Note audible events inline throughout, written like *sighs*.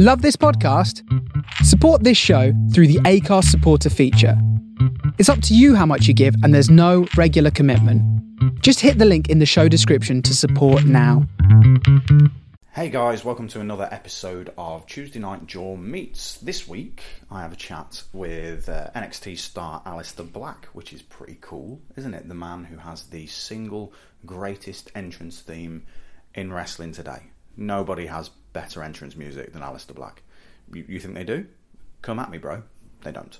Love this podcast? Support this show through the Acast supporter feature. It's up to you how much you give, and there's no regular commitment. Just hit the link in the show description to support now. Hey guys, welcome to another episode of Tuesday Night Jaw Meets. This week I have a chat with uh, NXT star Aleister Black, which is pretty cool, isn't it? The man who has the single greatest entrance theme in wrestling today. Nobody has better entrance music than Aleister Black. You, you think they do? Come at me, bro. They don't.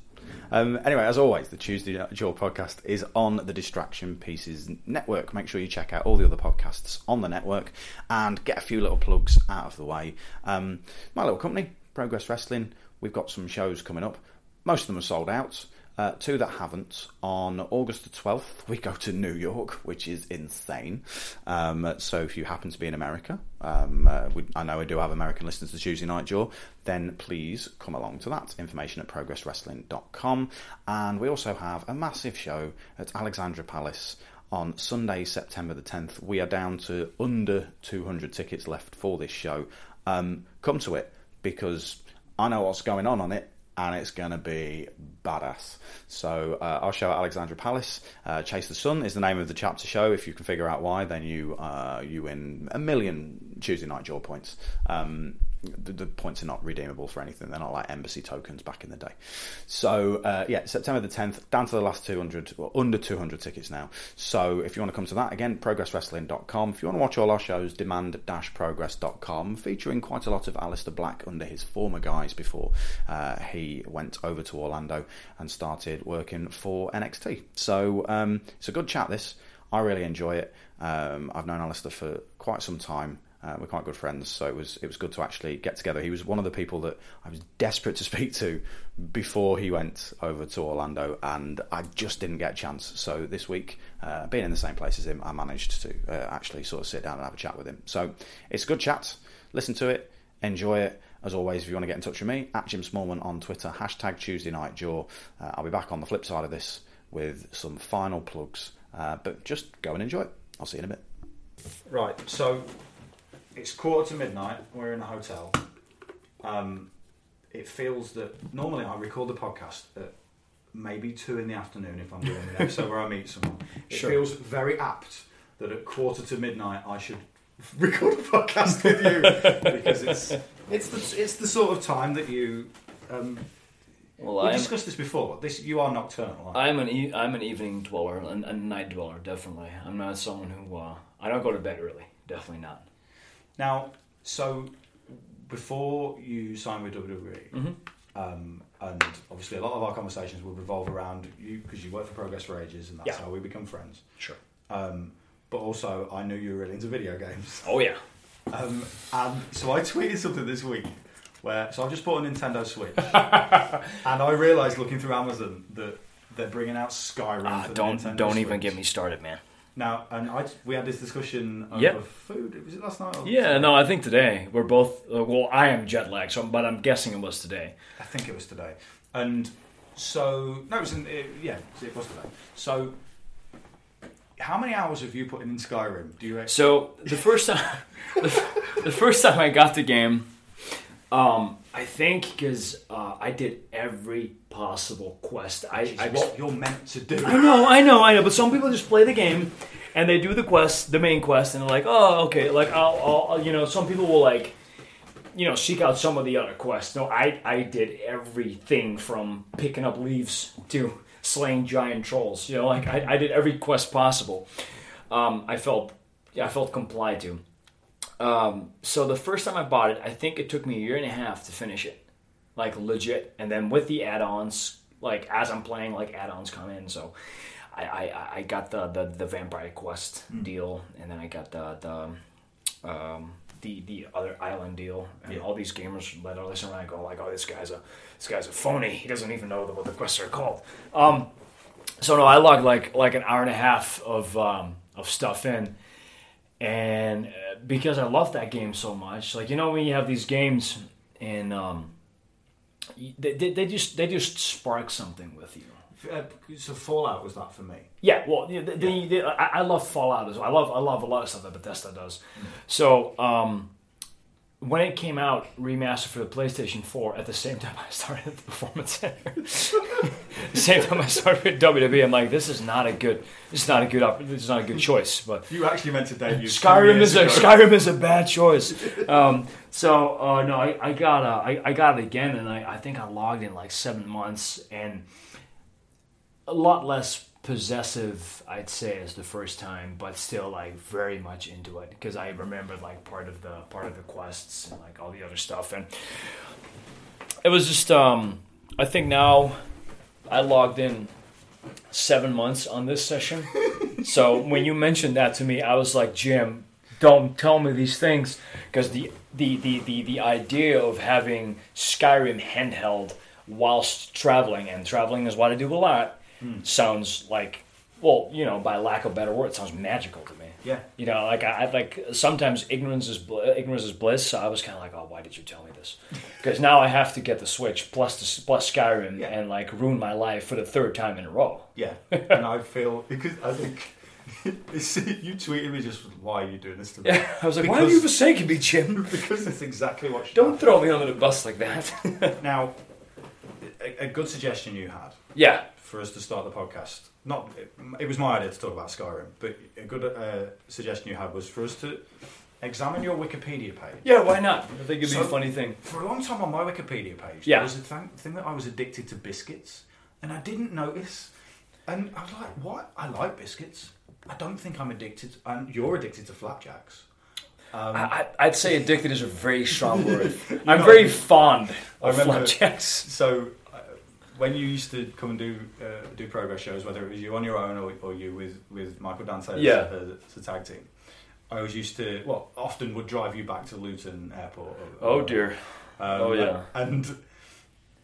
Um, anyway, as always, the Tuesday Jaw podcast is on the Distraction Pieces network. Make sure you check out all the other podcasts on the network and get a few little plugs out of the way. Um, my little company, Progress Wrestling, we've got some shows coming up. Most of them are sold out. Uh, two that haven't. On August the 12th, we go to New York, which is insane. Um, so if you happen to be in America, um, uh, we, I know we do have American listeners to Tuesday Night Jaw, then please come along to that. Information at progresswrestling.com. And we also have a massive show at Alexandra Palace on Sunday, September the 10th. We are down to under 200 tickets left for this show. Um, come to it because I know what's going on on it and it's going to be badass. So uh, our show at Alexandra Palace, uh, Chase the Sun, is the name of the chapter show. If you can figure out why, then you uh, you win a million Tuesday night jaw points. Um, the, the, points are not redeemable for anything. They're not like embassy tokens back in the day. So uh, yeah, September the 10th, down to the last 200, well, under 200 tickets now. So if you want to come to that, again, progresswrestling.com. If you want to watch all our shows, demand-progress.com, featuring quite a lot of Aleister Black under his former guise before uh, he went over to Orlando and started working for NXT. So um, it's a good chat, this. I really enjoy it. Um, I've known Aleister for quite some time. Uh, we're quite good friends, so it was it was good to actually get together. He was one of the people that I was desperate to *laughs* speak to before he went over to Orlando, and I just didn't get a chance. So this week, uh, being in the same place as him, I managed to uh, actually sort of sit down and have a chat with him. So it's a good chat. Listen to it, enjoy it. As always, if you want to get in touch with me, at Jim Smallman on Twitter, hashtag Tuesday Night Jaw. Uh, I'll be back on the flip side of this with some final plugs, uh, but just go and enjoy it. I'll see you in a bit. Right, so it's quarter to midnight. We're in a hotel. Um, it feels that normally I record the podcast at maybe two in the afternoon if I'm doing an episode where I meet someone. It Sure. feels very apt that at quarter to midnight I should *laughs* record a podcast with you because it's it's the, it's the sort of time that you. Um, Well, we I'm, discussed this before. This you are nocturnal. aren't you? I'm an e- I'm an evening dweller and a night dweller, definitely. I'm not someone who uh, I don't go to bed early. Definitely not. Now, so before you signed with WWE, Mhm. um, and obviously a lot of our conversations will revolve around you because you worked for Progress for ages, and that's Yeah. how we become friends. Sure. Um, but also, I knew you were really into video games, Oh yeah. um, and so I tweeted something this week where so I've just bought a Nintendo Switch, *laughs* and I realised looking through Amazon that they're bringing out Skyrim. Ah, for don't don't even get me started, man. Now, and I we had this discussion over Yep. food. Was it last night? or- Yeah, no, I think today we're both. Uh, well, I am jet lagged, so but I'm guessing it was today. I think it was today. And so, no, it was in, it, yeah, it was today. So, how many hours have you put in Skyrim? Do you reckon? So the first time, *laughs* the, the first time I got the game, um, I think because uh, I did every possible quest. I, I what you're meant to do. I know, I know, I know. But some people just play the game and they do the quest, the main quest, and they're like, oh, okay. Like, I'll, I'll, I'll- you know, some people will like, you know, seek out some of the other quests. No, I, I did everything from picking up leaves to slaying giant trolls. You know, like I, I did every quest possible. Um, I felt, yeah, I felt complied to. Um, so the first time I bought it, I think it took me a year and a half to finish it, like legit. And then with the add-ons, like as I'm playing, like add-ons come in. So I, I, I got the, the, the Vampire Quest deal, and then I got the the um, the the other island deal, and Yeah. all these gamers that are listening around go like, "Oh, this guy's a this guy's a phony. He doesn't even know what the quests are called." Um, so no, I logged like like an hour and a half of um, of stuff in, and uh, because I love that game so much, like you know when you have these games and um, they, they, they just they just spark something with you. Uh, so Fallout was that for me. Yeah, well, the, the, the, I, I love Fallout as well. I love I love a lot of stuff that Bethesda does. So um, when it came out remastered for the PlayStation 4, at the same time I started at the Performance Center, *laughs* same time I started with WWE, I'm like, this is not a good, this is not a good, op- this is not a good choice. But You actually meant to debut. Skyrim is a Skyrim is a bad choice. Um, so uh, no, I, I got uh, I, I got it again, and I, I think I logged in like seven months, and a lot less possessive, I'd say, as the first time, but still like very much into it because I remembered like part of the part of the quests and like all the other stuff, and it was just um, I think now I logged in seven months on this session. *laughs* so when you mentioned that to me, I was like, Jim, don't tell me these things because the, the, the, the, the idea of having Skyrim handheld whilst traveling, and traveling is what I do a lot, sounds like, well, you know, by lack of better word, it sounds magical to me. Yeah. You know, like I, I like sometimes ignorance is bl- ignorance is bliss. So I was kind of like, oh, why did you tell me this? *laughs* Because now I have to get the Switch plus the plus Skyrim Yeah. and like ruin my life for the third time in a row. Yeah, *laughs* and I feel because I think *laughs* you tweeted me just why are you doing this to me? Yeah, I was like, why are you forsaking me, Jim? because it's exactly what. Don't happen. throw me under the bus like that. Now, a, a good suggestion you had yeah, for us to start the podcast. Not, it, it was my idea to talk about Skyrim, but a good uh, suggestion you had was for us to examine your Wikipedia page. yeah, why not? I think it'd be a funny thing. For a long time on my Wikipedia page, Yeah. there was a th- thing that I was addicted to biscuits, and I didn't notice. And I was like, "What? I like biscuits. I don't think I'm addicted." And you're addicted to flapjacks. Um, I, I- I'd say addicted is a very strong *laughs* word. I'm very fond I of remember- flapjacks. So, when you used to come and do uh, do progress shows, whether it was you on your own or, or you with, with Michael Dante as, Yeah. as, as a tag team, I always used to, well, often would drive you back to Luton Airport. Or, Oh dear. Um, Oh, yeah. And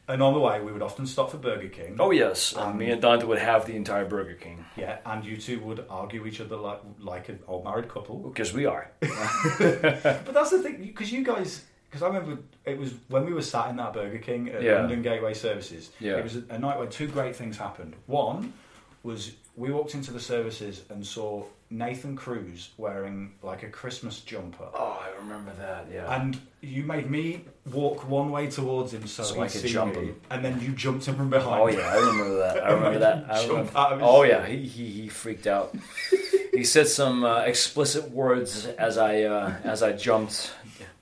and on the way, we would often stop for Burger King. Oh yes, and Um, me and Dante would have the entire Burger King Yeah, and you two would argue each other like like an old married couple. because we are. *laughs* But that's the thing, because you guys, because I remember it was when we were sat in that Burger King at Yeah. London Gateway Services. Yeah. It was a, night where two great things happened. One was we walked into the services and saw Nathan Cruz wearing like a Christmas jumper. Oh, I remember that. Yeah. And you made me walk one way towards him so, So I could jump him. and then you jumped him from behind. Oh yeah, I remember that. I *laughs* remember that. I remember. out of his Oh yeah, he, he he freaked out. he said some uh, explicit words as I uh, as I jumped.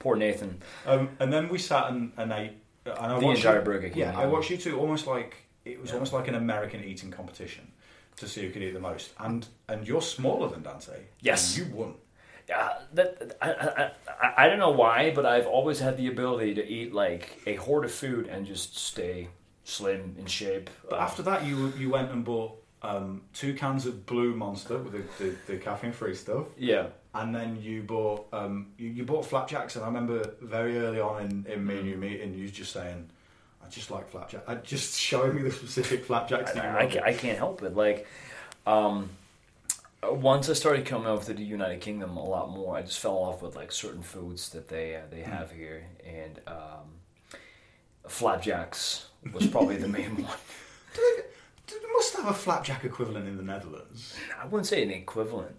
Poor Nathan. Um, and then we sat and, and ate. And I The watched entire Burger King, Yeah, I watched you two almost like it was Yeah. almost like an American eating competition to see who could eat the most. And and you're smaller than Dante. Yes. and you won. Yeah, that I, I, I, I don't know why, but I've always had the ability to eat like a horde of food and just stay slim in shape. But Uh, after that, you you went and bought um, two cans of Blue Monster with the, the, the caffeine free stuff. yeah, And then you bought um, you, you bought flapjacks, and I remember very early on in, in me and you meeting, you just saying, "I just like flapjack." I just *laughs* showing me the specific flapjacks I, I, I can't help it. Like, um, once I started coming over to the United Kingdom a lot more, I just fell off with like certain foods that they uh, they have here, and um, flapjacks was probably the main *laughs* one. They must have a flapjack equivalent in the Netherlands. I wouldn't say an equivalent.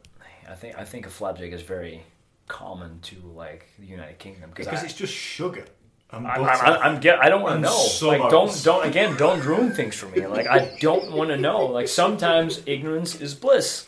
I think I think a flapjack is very common to like the United Kingdom Because I, it's just sugar and I, butter. I, I'm get. I don't want to know. so Like, don't don't again. Don't ruin things for me. Like, I don't want to know. Like, sometimes ignorance is bliss.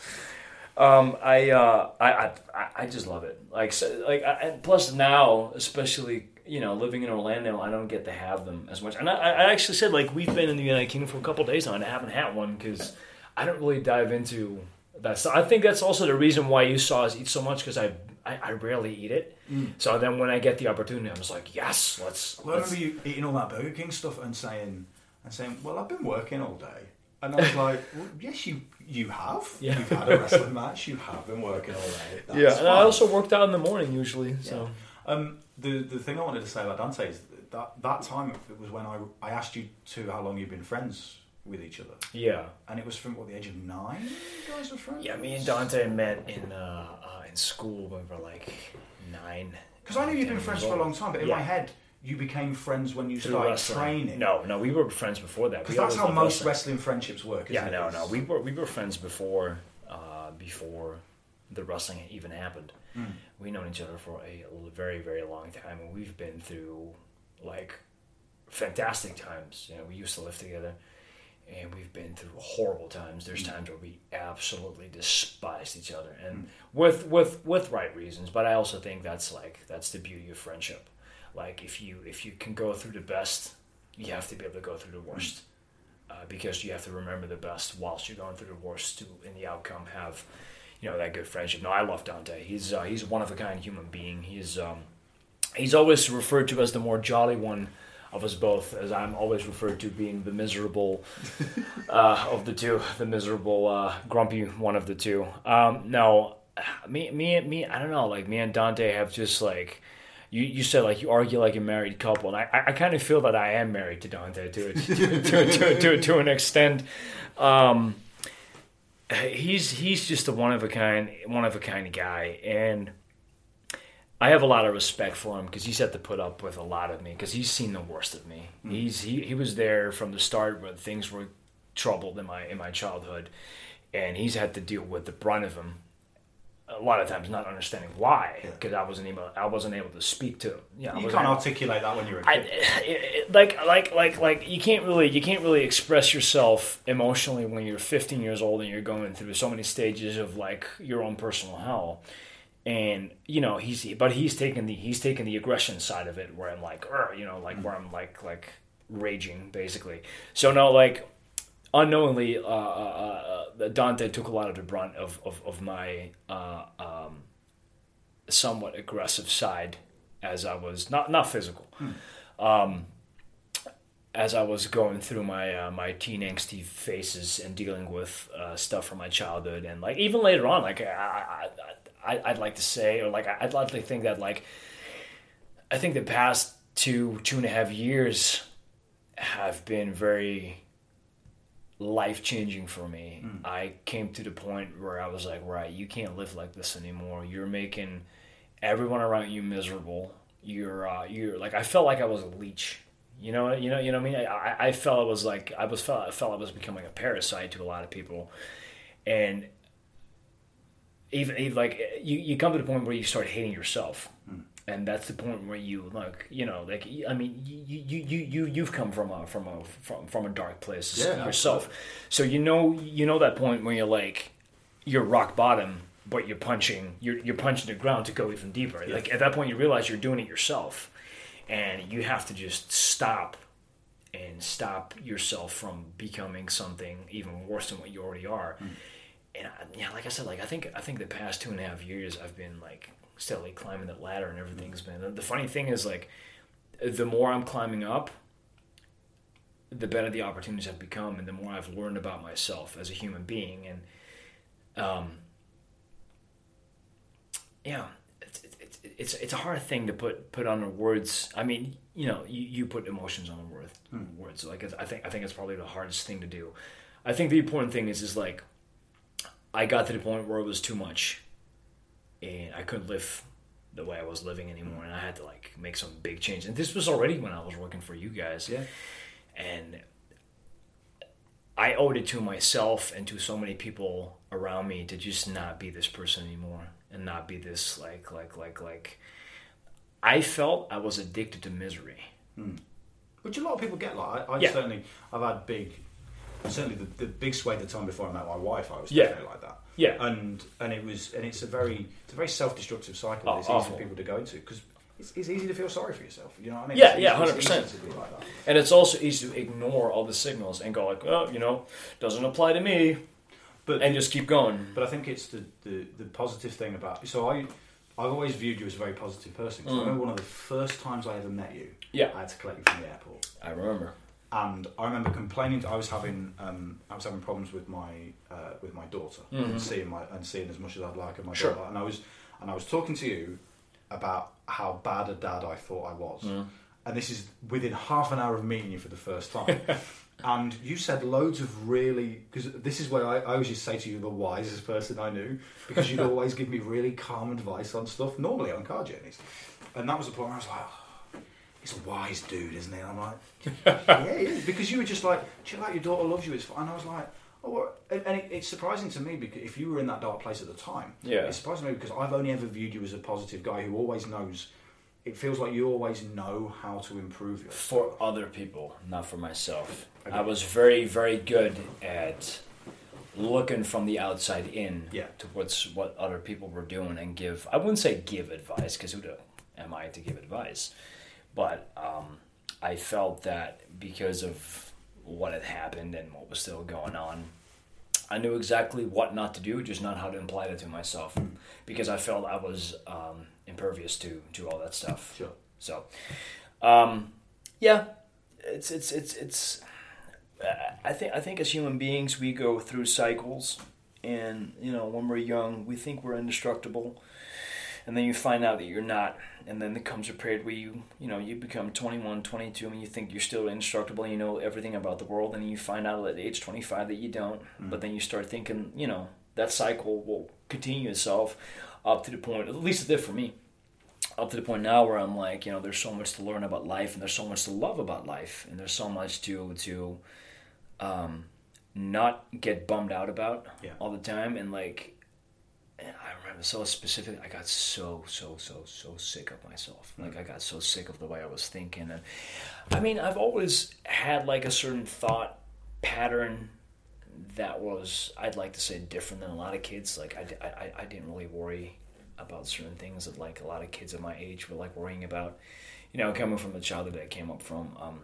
Um, I, uh, I, I, I- just love it. Like, so, like, I, plus now, especially you know, living in Orlando, I don't get to have them as much. And I, I actually said like we've been in the United Kingdom for a couple of days now, and I haven't had one because I don't really dive into that. So I think that's also the reason why you saw us eat so much because I, I, I rarely eat it. So then when I get the opportunity, I'm just like, yes, let's. Well, let's remember you eating all that Burger King stuff and saying, and saying, "Well, I've been working all day," and I was *laughs* like, well, "Yes, you you have. Yeah. You've had a wrestling match. You have been working all day. That's yeah, and I also worked out in the morning usually. So Um, the the thing I wanted to say about Dante is that that time it was when I I asked you to how long you've been friends with each other, yeah, and it was from what the age of nine. You guys were friends. yeah. Me and Dante met in uh, uh, in school when we were like nine. Because I knew you'd been friends for a long time, but in Yeah. my head, you became friends when you Through started wrestling. training. No, no, we were friends before that. because that's how most wrestling. wrestling friendships work. Yeah, isn't no, it? no. We were we were friends before uh, before the wrestling even happened. We've known each other for a very very long time, and we've been through like fantastic times. You know, we used to live together, and we've been through horrible times. There's times where we absolutely despised each other, and with with with right reasons. But I also think that's like that's the beauty of friendship. Like if you if you can go through the best, you have to be able to go through the worst. Uh, because you have to remember the best whilst you're going through the worst to in the outcome have you know that good friendship no i love dante he's uh, he's one of a kind human being he's um, he's always referred to as the more jolly one of us both, as I'm always referred to being the miserable *laughs* uh, of the two, the miserable, uh, grumpy one of the two. Um, no, me, me, me. I don't know. Like me and Dante have just like. You, you said like you argue like a married couple, and I, I, I kind of feel that I am married to Dante to to to, to, to, to an extent. Um, he's he's just a one of a kind one of a kind guy, and I have a lot of respect for him because he's had to put up with a lot of me because he's seen the worst of me. Mm. He's he, he was there from the start when things were troubled in my in my childhood, and he's had to deal with the brunt of them. A lot of times, not understanding why, because I wasn't able I wasn't able to speak to him. Yeah, I You can't articulate that when you're a I, kid. *laughs* it, it- like like like like you can't really you can't really express yourself emotionally when you're 15 years old and you're going through so many stages of like your own personal hell and you know he's but he's taking the he's taking the aggression side of it where I'm like you know like where I'm like like raging basically. So no like unknowingly uh, uh, uh, Dante took a lot of the brunt of of, of my uh, um, somewhat aggressive side as I was not not physical. Um, as I was going through my uh, my teen angsty phases and dealing with uh, stuff from my childhood and like even later on like I, I, I I'd like to say or like I'd like to think that like I think the past two two and a half years have been very life changing for me. I came to the point where I was like, right, you can't live like this anymore. You're making everyone around you miserable. You're uh, you're like I felt like I was a leech. You know, you know, you know what I mean. I, I- I felt it was like I was felt I felt I was becoming a parasite to a lot of people, and even, even like you, you come to the point where you start hating yourself, hmm. and that's the point where you like you know like I mean you you you you you've come from a from a from from a dark place Yeah, yourself, so you know you know that point where you're like you're rock bottom, but you're punching you're you're punching the ground to go even deeper. Like at that point, you realize you're doing it yourself, and you have to just stop and stop yourself from becoming something even worse than what you already are. Hmm. And I, yeah, like I said, like I think I think the past two and a half years I've been like steadily climbing that ladder, and everything's been. The, the funny thing is like the more I'm climbing up, the better the opportunities have become, and the more I've learned about myself as a human being, and um, yeah, it's, it's, it's, it's a hard thing to put put on words. I mean, you know, you, you put emotions on the word words. So like, it's, I think I think it's probably the hardest thing to do. I think the important thing is is like, I got to the point where it was too much, and I couldn't live the way I was living anymore, and I had to like make some big change. And this was already when I was working for you guys Yeah. and I owed it to myself and to so many people around me to just not be this person anymore and not be this like like like like I felt I was addicted to misery. Hmm. Which a lot of people get like. I, I Yeah. certainly, I've had big, certainly the, the big sway the time before I met my wife. I was Yeah. definitely like that. Yeah. And and it was and it's a very it's a very self destructive cycle. Oh, it's easy for people to go into because it's, it's easy to feel sorry for yourself. You know what I mean? Yeah, It's yeah, 100%. easy like. And it's also easy to ignore all the signals and go like, oh, you know, doesn't apply to me, But and just keep going. But I think it's the, the, the positive thing about so I I've always viewed you as a very positive person. 'cause I remember one of the first times I ever met you. Mm. Yeah. I had to collect you from the airport, I remember. And I remember complaining. I was having um, I was having problems with my uh, with my daughter and seeing my and seeing as much as I'd like of my Mm-hmm. Sure. daughter, and I was and I was talking to you about how bad a dad I thought I was. Mm. And this is within half an hour of meeting you for the first time. *laughs* and you said loads of really, because this is where I, I always used to say to you, the wisest person I knew, because you'd *laughs* always give me really calm advice on stuff, normally on car journeys. And that was the point where I was like, oh, he's a wise dude, isn't he? And I'm like, *laughs* yeah, he is. Because you were just like, chill out, your daughter loves you, it's fine. And I was like, Oh, and and it, it's surprising to me because if you were in that dark place at the time, Yeah. it's surprising to me because I've only ever viewed you as a positive guy who always knows. It feels like you always know how to improve yourself. for other people, not for myself. I was very, very good at looking from the outside in Yeah. towards what other people were doing and give. I wouldn't say give advice because who the, am I to give advice? But um, I felt that because of what had happened and what was still going on, I knew exactly what not to do, just not how to apply it to myself, because I felt I was um, impervious to to all that stuff. Sure. So, um, yeah, it's it's it's it's. I think I think as human beings we go through cycles, and you know when we're young we think we're indestructible, and then you find out that you're not, and then there comes a period where you you know you become 21, 22, and you think you're still indestructible, and you know everything about the world, and you find out at age 25 that you don't, but then you start thinking you know that cycle will continue itself up to the point, at least it did for me up to the point now where I'm like, you know, there's so much to learn about life, and there's so much to love about life, and there's so much to to um, not get bummed out about Yeah. all the time, and like, I remember so specific. I got so so so so sick of myself. Like I got so sick of the way I was thinking, and I mean, I've always had like a certain thought pattern that was I'd like to say different than a lot of kids. Like I, I- I didn't really worry about certain things that like a lot of kids of my age were like worrying about. You know, coming from the childhood that I came up from, um,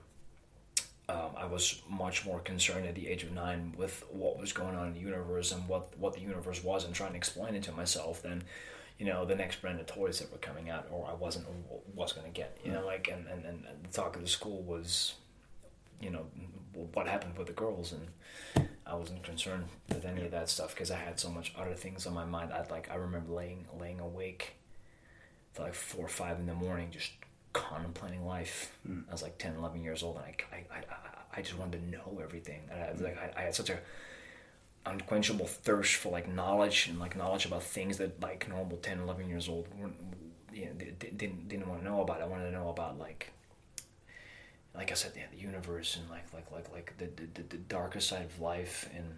um, I was much more concerned at the age of nine with what was going on in the universe and what what the universe was and trying to explain it to myself than you know the next brand of toys that were coming out or I wasn't was going to get. You know, like and, and, and the talk of the school was you know what happened with the girls and I wasn't concerned with any of that stuff because I had so much other things on my mind. I'd like I remember laying laying awake till like four or five in the morning just contemplating life. Hmm. I was like 10, 11 years old and I, I, I, I just wanted to know everything. And I, was like I, I had such a unquenchable thirst for like knowledge and like knowledge about things that like normal 10, 11 years old weren't, you know, di- di- didn't didn't want to know about. I wanted to know about like like I said, yeah, the universe and like like like like the the, the darker side of life and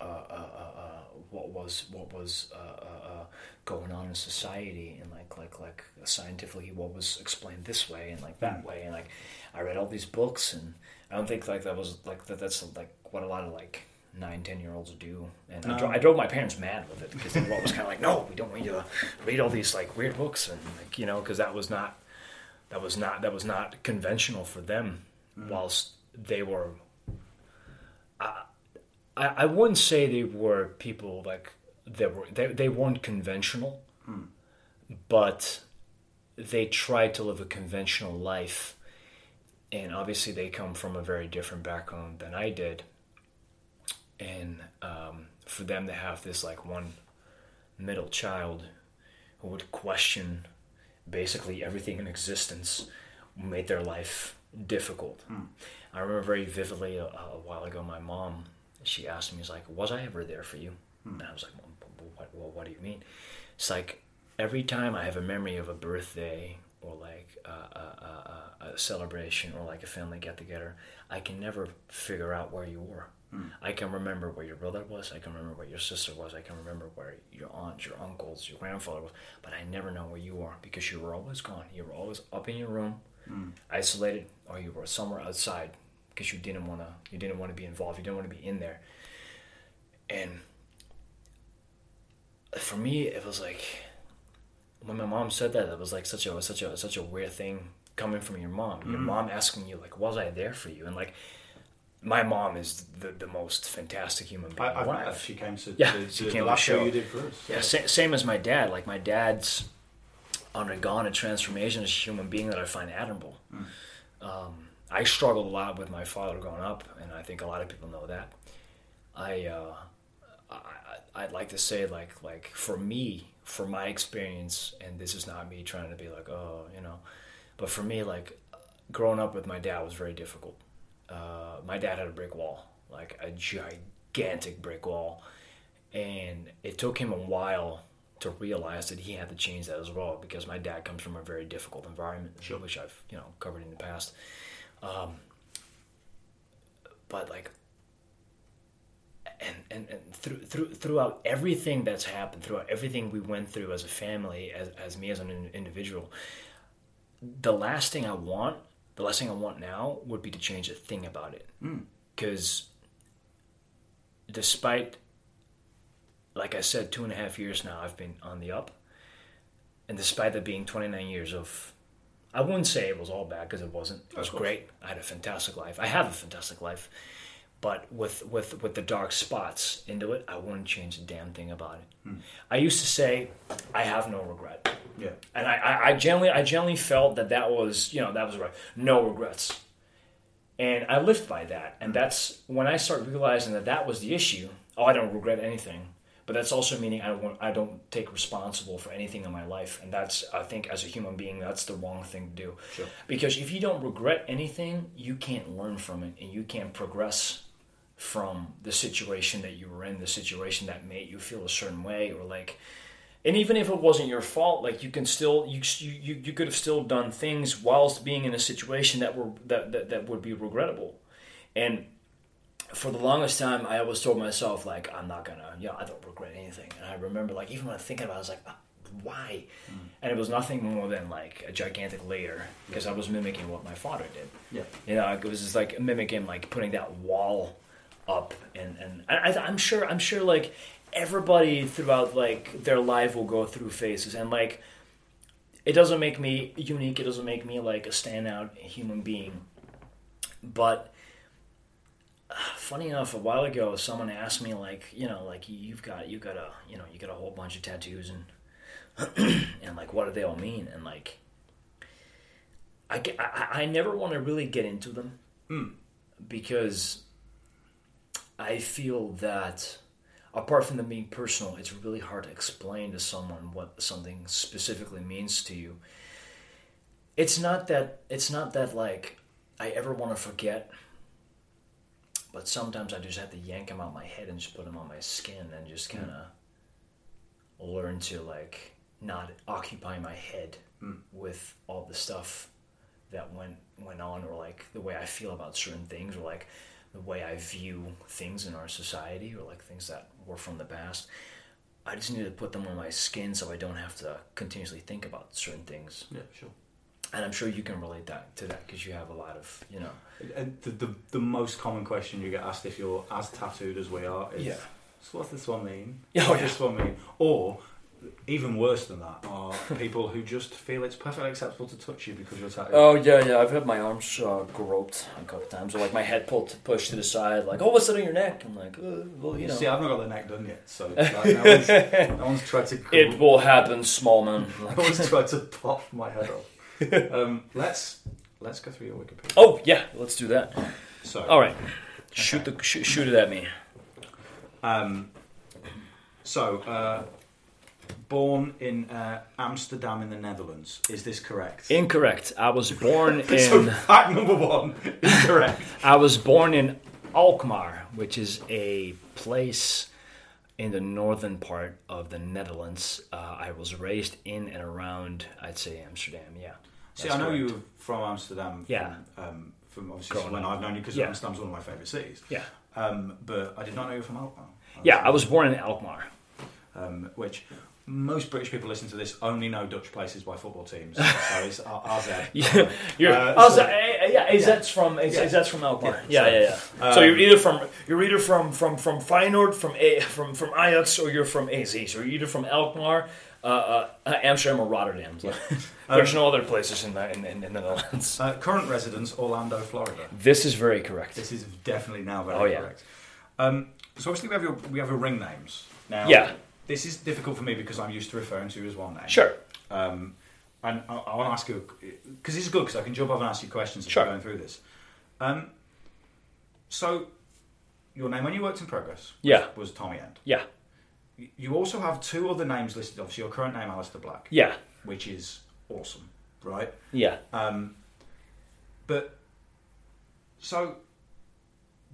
uh, uh, uh, uh, what was what was uh, going on in society and like like like scientifically what was explained this way and like that way. And like I read all these books and I don't think like that was like that that's like what a lot of like nine ten year olds do. And I, dro- I drove my parents mad with it because they were always kind of like no we don't want you to read all these like weird books. And like you know because that was not that was not that was not conventional for them whilst they were I, I I wouldn't say they were people like they were they, they weren't conventional but they tried to live a conventional life. And obviously they come from a very different background than I did. And um, for them to have this like one middle child who would question basically everything in existence made their life difficult. I remember very vividly a, a while ago, my mom, she asked me, "Is like, was I ever there for you?" Hmm. And I was like, well, what, what, what do you mean?" It's like every time I have a memory of a birthday or like a, a, a, a celebration or like a family get together, I can never figure out where you were. Hmm. I can remember where your brother was. I can remember where your sister was. I can remember where your aunt, your uncles, your grandfather was. But I never know where you are because you were always gone. You were always up in your room, hmm. isolated, or you were somewhere outside because you didn't want to. You didn't want to be involved. You didn't want to be in there. And for me, it was like when my mom said that. It was like such a such a such a weird thing coming from your mom. Your mom asking you like, "Was I there for you?" And like my mom is the, the most fantastic human being I, met She came to, Yeah, to, she came the last show show. you did for us. Yeah, sa- same as my dad. Like my dad's undergone a transformation as a human being that I find admirable. Um, I struggled a lot with my father growing up, and I think a lot of people know that. I, uh, I I'd like to say like like for me, for my experience, and this is not me trying to be like oh you know, but for me like growing up with my dad was very difficult. Uh, my dad had a brick wall, like a gigantic brick wall, and it took him a while to realize that he had to change that as well because my dad comes from a very difficult environment, which I've you know covered in the past. Um, but like, and, and, and through, through, throughout everything that's happened, throughout everything we went through as a family, as, as me as an individual, the last thing I want, the last thing I want now would be to change a thing about it. Because despite, like I said, two and a half years now, I've been on the up. And despite that being 29 years of, I wouldn't say it was all bad because it wasn't. It was great. I had a fantastic life. I have a fantastic life. But with, with, with the dark spots into it, I wouldn't change a damn thing about it. Hmm. I used to say, I have no regret Yeah. and I, I, I generally I generally felt that that was you know that was right no regrets and I lived by that and hmm. that's when I started realizing that that was the issue oh I don't regret anything but that's also meaning I don't I don't take responsible for anything in my life. And that's I think as a human being that's the wrong thing to do. Sure. because if you don't regret anything you can't learn from it. And you can't progress from the situation that you were in the situation that made you feel a certain way or like and even if it wasn't your fault like you can still you you, you could have still done things whilst being in a situation that were that, that, that would be regrettable. And for the longest time i always told myself like i'm not gonna you know i don't regret anything and i remember like even when i'm thinking about it i was like "Ah, why and it was nothing more than like a gigantic layer because i was mimicking what my father did Yeah. you know, it was just like mimicking, like putting that wall up, and and I, I- I'm sure, I'm sure, like everybody throughout like their life will go through phases, and like it doesn't make me unique. It doesn't make me like a standout human being, but. Funny enough, a while ago, someone asked me, like, you know, like you've got, you got a, you know, you got a whole bunch of tattoos, and *clears throat* and like, what do they all mean? And like, I, I, I never want to really get into them hmm. because I feel that apart from them being personal, it's really hard to explain to someone what something specifically means to you. It's not that it's not that like I ever want to forget, but sometimes I just have to yank them out my head and just put them on my skin and just hmm. kind of learn to like not occupy my head hmm. with all the stuff that went went on or like the way I feel about certain things or like the way I view things in our society or like things that were from the past. I just need to put them on my skin so I don't have to continuously think about certain things. Yeah, sure. And I'm sure you can relate that to that because you have a lot of, you know. And the, the, the most common question you get asked if you're as tattooed as we are is, Yeah. so what's this one mean? Yeah, *laughs* oh, What's yeah. this one mean? Or, even worse than that, are *laughs* people who just feel it's perfectly acceptable to touch you because you're tattooed. Oh yeah, yeah. I've had my arms uh, groped a couple times, or like my head pulled pushed to the side, like, "Oh, what's that on your neck?" I'm like, uh, "Well, you know, See, I've not got the neck done yet, so *laughs* like, no, one's, no one's tried to. it will happen, small man." no one's tried to pop my head off. *laughs* Um, let's let's go through your Wikipedia. oh yeah, let's do that. So, All right, shoot the shoot, shoot it at me. Um, so, uh, born in uh, Amsterdam in the Netherlands. Is this correct? Incorrect. I was *laughs* born so, in fact number one, incorrect. I was born in Alkmaar, which is a place in the northern part of the Netherlands. Uh, I was raised in and around, I'd say Amsterdam. Yeah. See, I know correct. you were from Amsterdam. Yeah. From, um, from obviously Growing when up. I've known you because Yeah. Amsterdam's one of my favourite cities. Yeah. Um, but I did not know you were from Alkmaar. Yeah, I was born in Alkmaar. Um, which most British people listen to this only know Dutch places by football teams. *laughs* so it's AZ. *laughs* Yeah, you're, Uh, so- uh, yeah, from Yeah. from Alkmaar? Yeah, Yeah, yeah, so um, you're either from you're either from from from Feyenoord, from a, from from Ajax, or you're from AZ. So you're either from Alkmaar, uh, uh, Amsterdam, or Rotterdam. So *laughs* There's no other places in the in, in, in the Netherlands. Uh, current residence, Orlando, Florida. This is very correct. This is definitely now very Oh, yeah. correct. Um, so obviously we have your we have your ring names now. Yeah. This is difficult for me because I'm used to referring to you as one name. Sure. Um, and I, I want to ask you because this is good because I can jump off and ask you questions as Sure. we're going through this. Um, so your name when you worked in Progress Yeah. was Tommy End. Yeah. You- also have two other names listed. Obviously, your current name, Aleister Black, Yeah. which is awesome, right? Yeah. Um, but so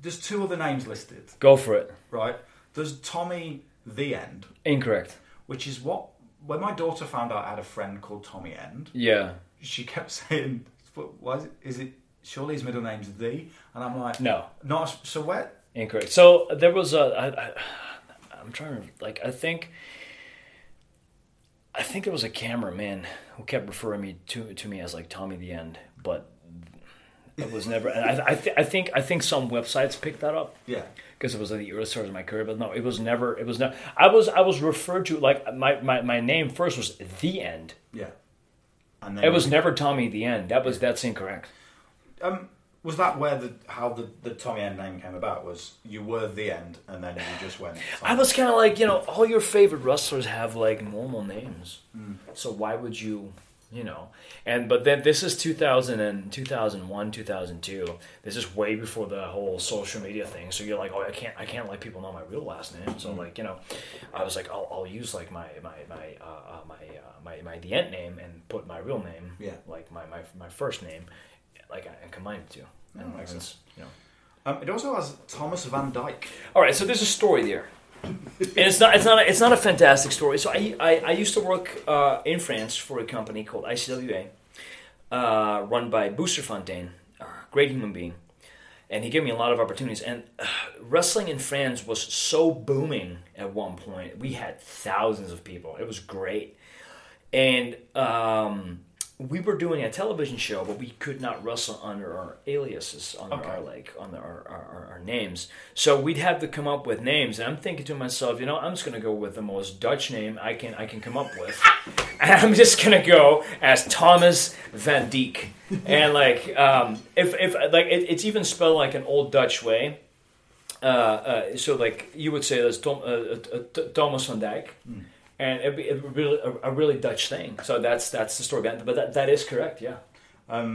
there's two other names listed, Go for it. right? There's Tommy the End, Incorrect. which is what when my daughter found out I had a friend called Tommy End, Yeah. she kept *laughs* saying, "But "Why is it? Is it surely his middle name's the?" And I'm like, No. not." So where? Incorrect. So there was a. I, I, I'm trying to like. I think. I think there was a cameraman who kept referring me to to me as like Tommy the End, but it was never. And I I, th- I think I think some websites picked that up Yeah. because it was like the early start of my career. But no, it was never. It was never. I was I was referred to like my my, my name first was the End. Yeah. And then It was never Tommy the End. That was that's incorrect. Um, was that where the how the, the Tommy End name came about? Was you were the end, and then you just went. *sighs* I was kind of like, you know, all your favorite wrestlers have like normal names. Hmm. So why would you, you know? And but then this is 2000 and 2001, 2002. This is way before the whole social media thing. So you're like, oh, I can't, I can't let people know my real last name. So like, you know, I was like, I'll, I'll use like my my my uh, uh, my, uh, my my the end name and put my real name, Yeah. like my my my first name, like and combine the two. And Oh, makes it's, you know. Um, it also has Thomas Van Dijk. All right, so there's a story there, and it's not it's not a, it's not a fantastic story. So I I, I used to work uh, in France for a company called ICWA, uh, run by Booster Fontaine, a great human being, and he gave me a lot of opportunities. And uh, wrestling in France was so booming at one point. We had thousands of people. It was great, and. Um, we were doing a television show, but we could not wrestle under our aliases, under Okay. our like under our, our, our, names. So we'd have to come up with names, and I'm thinking to myself, you know, I'm just gonna go with the most Dutch name I can I can come up with, *laughs* and I'm just gonna go as Thomas Van Dijk, *laughs* and like um, if if like it, it's even spelled like an old Dutch way. Uh, uh, so like you would say that's Tom, uh, uh, uh, Thomas van Dijk, and it'd be, it'd be really, a, a really Dutch thing. So that's that's the story behind it. But that, that is correct, yeah. Um,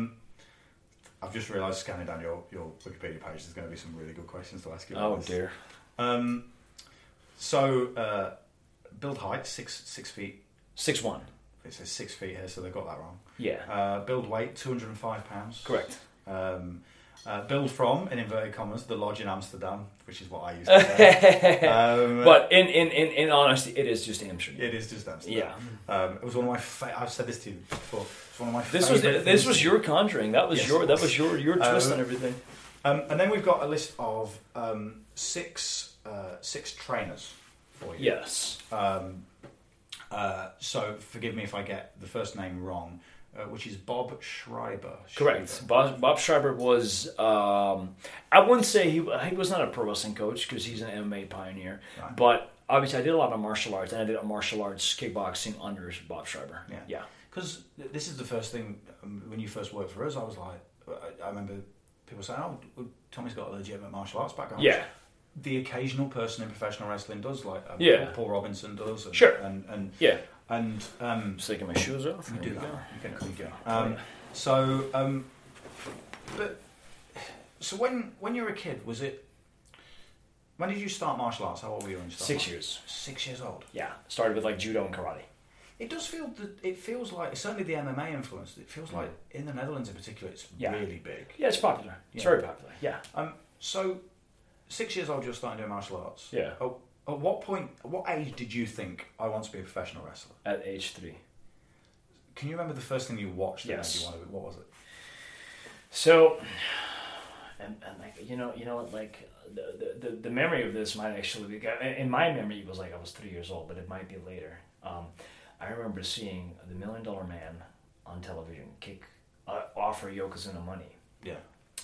I've just realised scanning down your, your Wikipedia page, there's going to be some really good questions to ask you. Oh this. dear. Um, so uh, build height six six feet. Six one. It says six feet here, so they got that wrong. Yeah. Uh, build weight two hundred and five pounds. Correct. Um, uh, build from in inverted commas the lodge in Amsterdam, which is what I used to say. *laughs* um, But in, in, in, in honesty, it is just Amsterdam. it is just Amsterdam. Yeah. Um, it was one of my. Fa- I've said this to you before. It's one of my. This was this was your conjuring. That was Yes, your that was. was your your twist Um, on everything. Um, and then we've got a list of um, six uh, six trainers for you. Yes. Um, uh, so forgive me if I get the first name wrong, uh, which is Bob Schrijber. Correct. Schrijber. Bob, Bob Schrijber was, um, I wouldn't say he, he was not a pro wrestling coach because he's an MMA pioneer, Right. but obviously I did a lot of martial arts and I did a martial arts kickboxing under Bob Schrijber. Yeah. Yeah. Because this is the first thing um, when you first worked for us. I was like, I, I remember people saying, "Oh, Tommy's got a legitimate martial arts background." Yeah. The occasional person in professional wrestling does, like um, Yeah. Paul Robinson does. And, Sure. And and Yeah. And um, Just taking my shoes off. You do that. You can, you go. Um, so, um, but so when when you were a kid, was it? When did you start martial arts? How old were you when you started? Six years. Six years old. Yeah. Started with like judo and karate. It does feel that it feels like certainly the MMA influence. It feels like in the Netherlands in particular, it's Yeah. really big. Yeah, it's popular. It's Yeah. very popular. Yeah. Um, so six years old, you're starting doing martial arts. Yeah. At, at what point? At what age did you think I want to be a professional wrestler? At age three. Can you remember the first thing you watched? that Yes. you want to be- What was it? So, and, and like you know, you know like the, the the memory of this might actually be in my memory it was like I was three years old, but it might be later. Um, I remember seeing the Million Dollar Man on television kick uh, offer Yokozuna money, Yeah.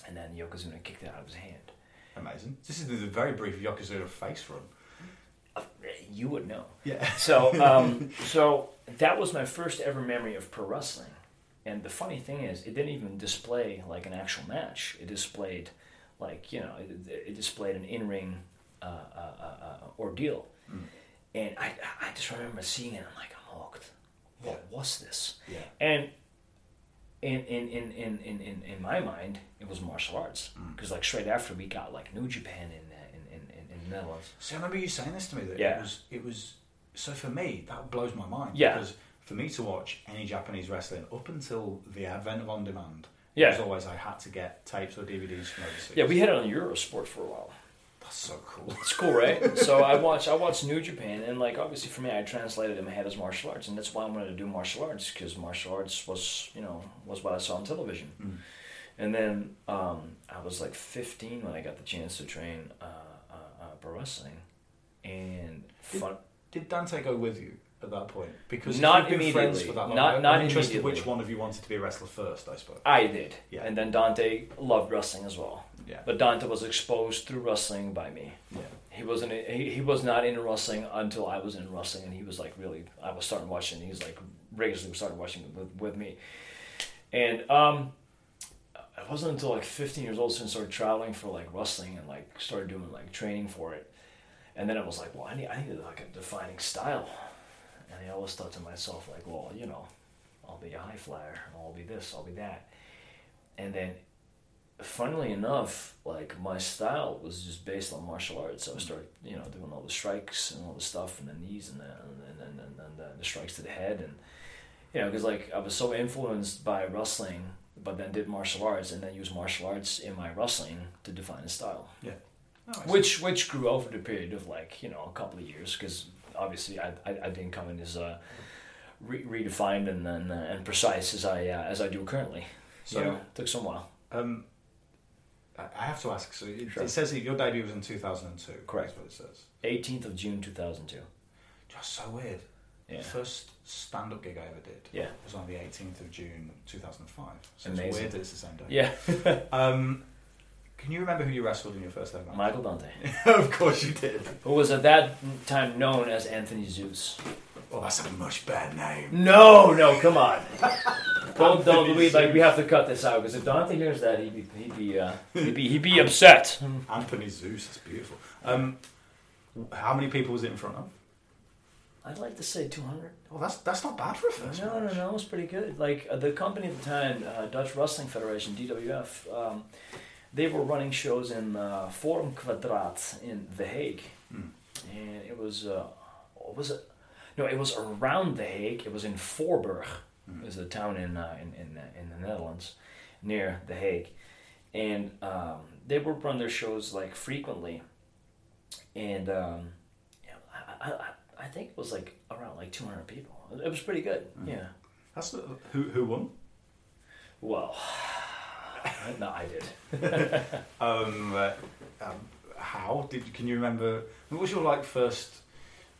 and then Yokozuna kicked it out of his hand. Amazing. This is the very brief Yokozuna face run. You would know. Yeah. So, um, *laughs* so that was my first ever memory of pro wrestling. And the funny thing is, it didn't even display like an actual match. It displayed, like you know, it, it displayed an in-ring uh, uh, uh, uh, ordeal. And I, I just remember seeing it. I'm like, I'm hooked. What was this? Yeah. And in in, in, in, in, in, in my mind, it was martial arts because like straight after we got like New Japan in uh, in, in, in, in the Netherlands. So I remember you saying this to me that Yeah. it was it was so for me that blows my mind. Yeah. Because for me to watch any Japanese wrestling up until the advent of on demand, Yeah. was always I had to get tapes or DVDs from overseas. Yeah, we had it on Eurosport for a while. That's so cool. It's cool, right? *laughs* so I watched I watched New Japan, and like obviously for me, I translated in my head as martial arts, and that's why I wanted to do martial arts because martial arts was you know was what I saw on television, And then um, I was like 15 when I got the chance to train uh, uh, wrestling, and fun. Did Dante go with you at that point? Because Not you've been friends immediately. for that long, Not- I'm not interested which one of you wanted to be a wrestler first. I suppose. I did, Yeah. and then Dante loved wrestling as well. Yeah. But Dante was exposed through wrestling by me. Yeah. He wasn't. He, he was not into wrestling until I was in wrestling, and he was like really. I was starting watching. He was like regularly started watching with, with me, and um, it wasn't until like 15 years old since I started traveling for like wrestling and like started doing like training for it, and then I was like, well, I need I need like a defining style, and I always thought to myself like, well, you know, I'll be a high flyer, I'll be this, I'll be that, and then funnily enough, like my style was just based on martial arts. So I started, you know, doing all the strikes and all the stuff, and the knees and the and and, and, and the, uh, the strikes to the head, and you know, because like I was so influenced by wrestling, but then did martial arts, and then used martial arts in my wrestling to define a style, Oh, I see. which which grew over the period of like you know a couple of years, because obviously I, I I didn't come in as uh, re- redefined and and, uh, and precise as I uh, as I do currently. So- you know, took some while. Um, I I have to ask. So it, Sure. it says that your debut was in 2002. Correct. That's what it says. 18th of June 2002. Just so weird. Yeah. The first stand-up gig I ever did Yeah. It was on the 18th of June 2005. So Amazing. it's weird that it's the same day. Yeah. *laughs* Um, can you remember who you wrestled in your first ever match? Michael Dante, *laughs* of course you did. who was at that time known as Anthony Zeus. Oh, that's a much better name. No, no, come on. *laughs* don't, don't, we, like, we have to cut this out because if Dante hears that, he'd be, he'd be, uh, he'd be, he'd be upset. Anthony Zeus. That's beautiful. Um, how many people was it in front of? I'd like to say 200. Well, that's that's not bad for a first No, no, match. no, it was pretty good. Like uh, the company at the time, uh, Dutch Wrestling Federation (DWF), um, they were running shows in uh, Forum Quadrat in The Hague, Hmm. and it was uh, was it? No, it was around The Hague. It was in Voorburg, it was a town in uh, in in, uh, in the Netherlands, near The Hague, and um, they would run their shows like frequently, and um, yeah, I, I, I- think it was like around like 200 people. It was pretty good. Hmm. Yeah. That's who who won. Well, *sighs* no, I did. *laughs* *laughs* Um, uh, um, how did can you remember? What was your like first?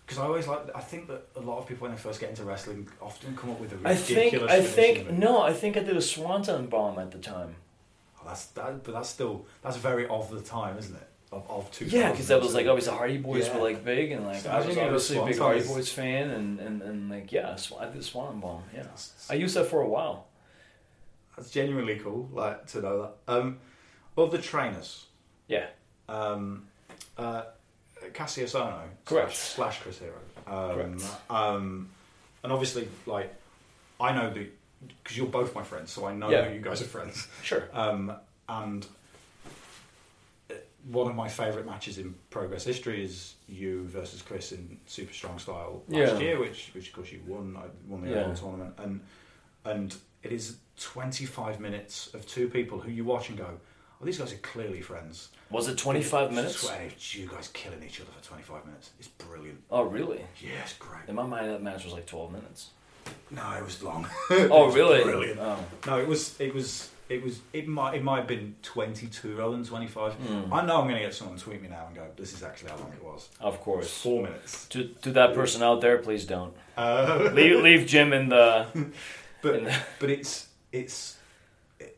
Because I always like. I think that a lot of people when they first get into wrestling often come up with a ridiculous. I think I think move. no, I think I did a swanton bomb at the time. Oh, that's that, but that's still that's very of the time, isn't it? Of of two. Yeah, because that was like obviously the Hardy Boys Yeah. were like big and like So I was obviously a big Hardy Boys fan and, and, and like yeah, sw- I did a swanton bomb. Yeah, I used that for a while. That's genuinely cool, like to know that. Um, of the trainers, Yeah, um, uh, Cassius Ono, Correct. slash, slash Chris Hero. Um, Correct. Um, and obviously, like I know that because you're both my friends, so I know Yeah. you guys are friends. sure. Um, and one of my favourite matches in Progress history is you versus Chris in Super Strong Style last Yeah. year, which which of course you won. I won the Yeah. overall tournament, and and it is 25 minutes of two people who you watch and go, "Oh, these guys are clearly friends." Was it twenty five I minutes? swear, you guys killing each other for 25 minutes. It's brilliant. Oh really? Yeah, it's great. In my mind, that match was like twelve minutes. No, it was long. *laughs* *laughs* Oh really? Brilliant. Oh. No, it was it was it was it might it might have been 22 rather than 25. Hmm. I know I'm going to get someone to tweet me now and go, "This is actually how long it was." Of It was course. four minutes. To, to that person out there, please don't Uh, leave, leave Jim in the. *laughs* but in the but it's it's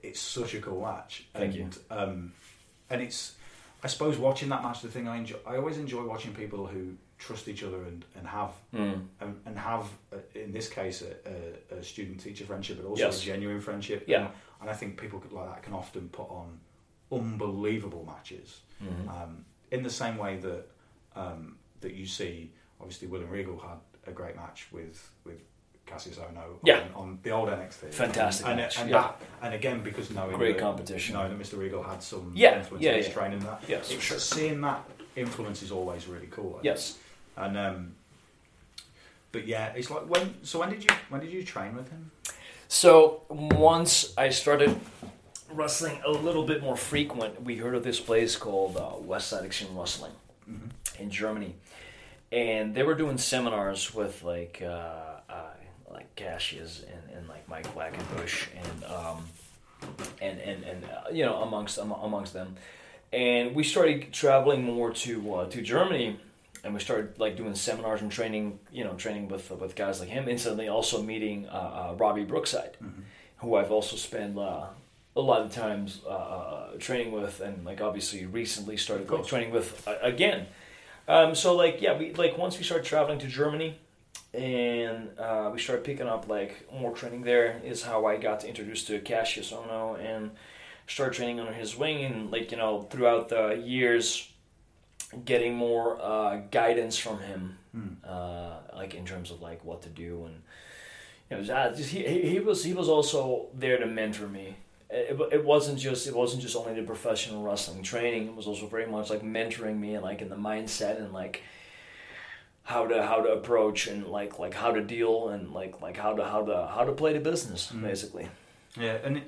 it's such a cool match. Thank and, Um, and it's I suppose watching that match. The thing I enjoy, I always enjoy watching people who trust each other and and have Mm. and, and have uh, in this case a, a, a student teacher friendship, but also Yes. a genuine friendship. Yeah. And, and I think people like that can often put on unbelievable matches. Mhm. Um, in the same way that um, that you see, obviously, William and Regal had a great match with with Cassius Ono Yeah. on, on the old NXT. Fantastic and, match, and yeah. that, and again because knowing Great that, competition. knowing that Mr. Regal had some Yeah, influence yeah, in his training, and that Yes, for sure. seeing that influence is always really cool. Yes. And um, but yeah, it's like when. So when did you when did you train with him? So once I started wrestling a little bit more frequent, we heard of this place called uh, West Side Extreme Wrestling in Germany, and they were doing seminars with like uh, uh, like Cassius and, and like Mike Quackenbush and um, and and and uh, you know amongst am- amongst them, and we started traveling more to uh, to Germany, and we started like doing seminars and training, you know, training with with guys like him. Instantly, also meeting uh, uh, Robbie Brookside, who I've also spent. Uh, a lot of times uh, uh, training with, and like obviously recently started like, training with uh, again. Um, so like yeah, we like once we started traveling to Germany, and uh, we started picking up like more training there. Is how I got introduced to Cassius Ono and started training under his wing, and like you know throughout the years, getting more uh, guidance from him, uh, like in terms of like what to do and. You know, just, he, he he was he was also there to mentor me. It, it wasn't just it wasn't just only the professional wrestling training. It was also very much like mentoring me and like in the mindset and like how to how to approach and like like how to deal and like like how to how to how to play the business basically. Yeah, and it,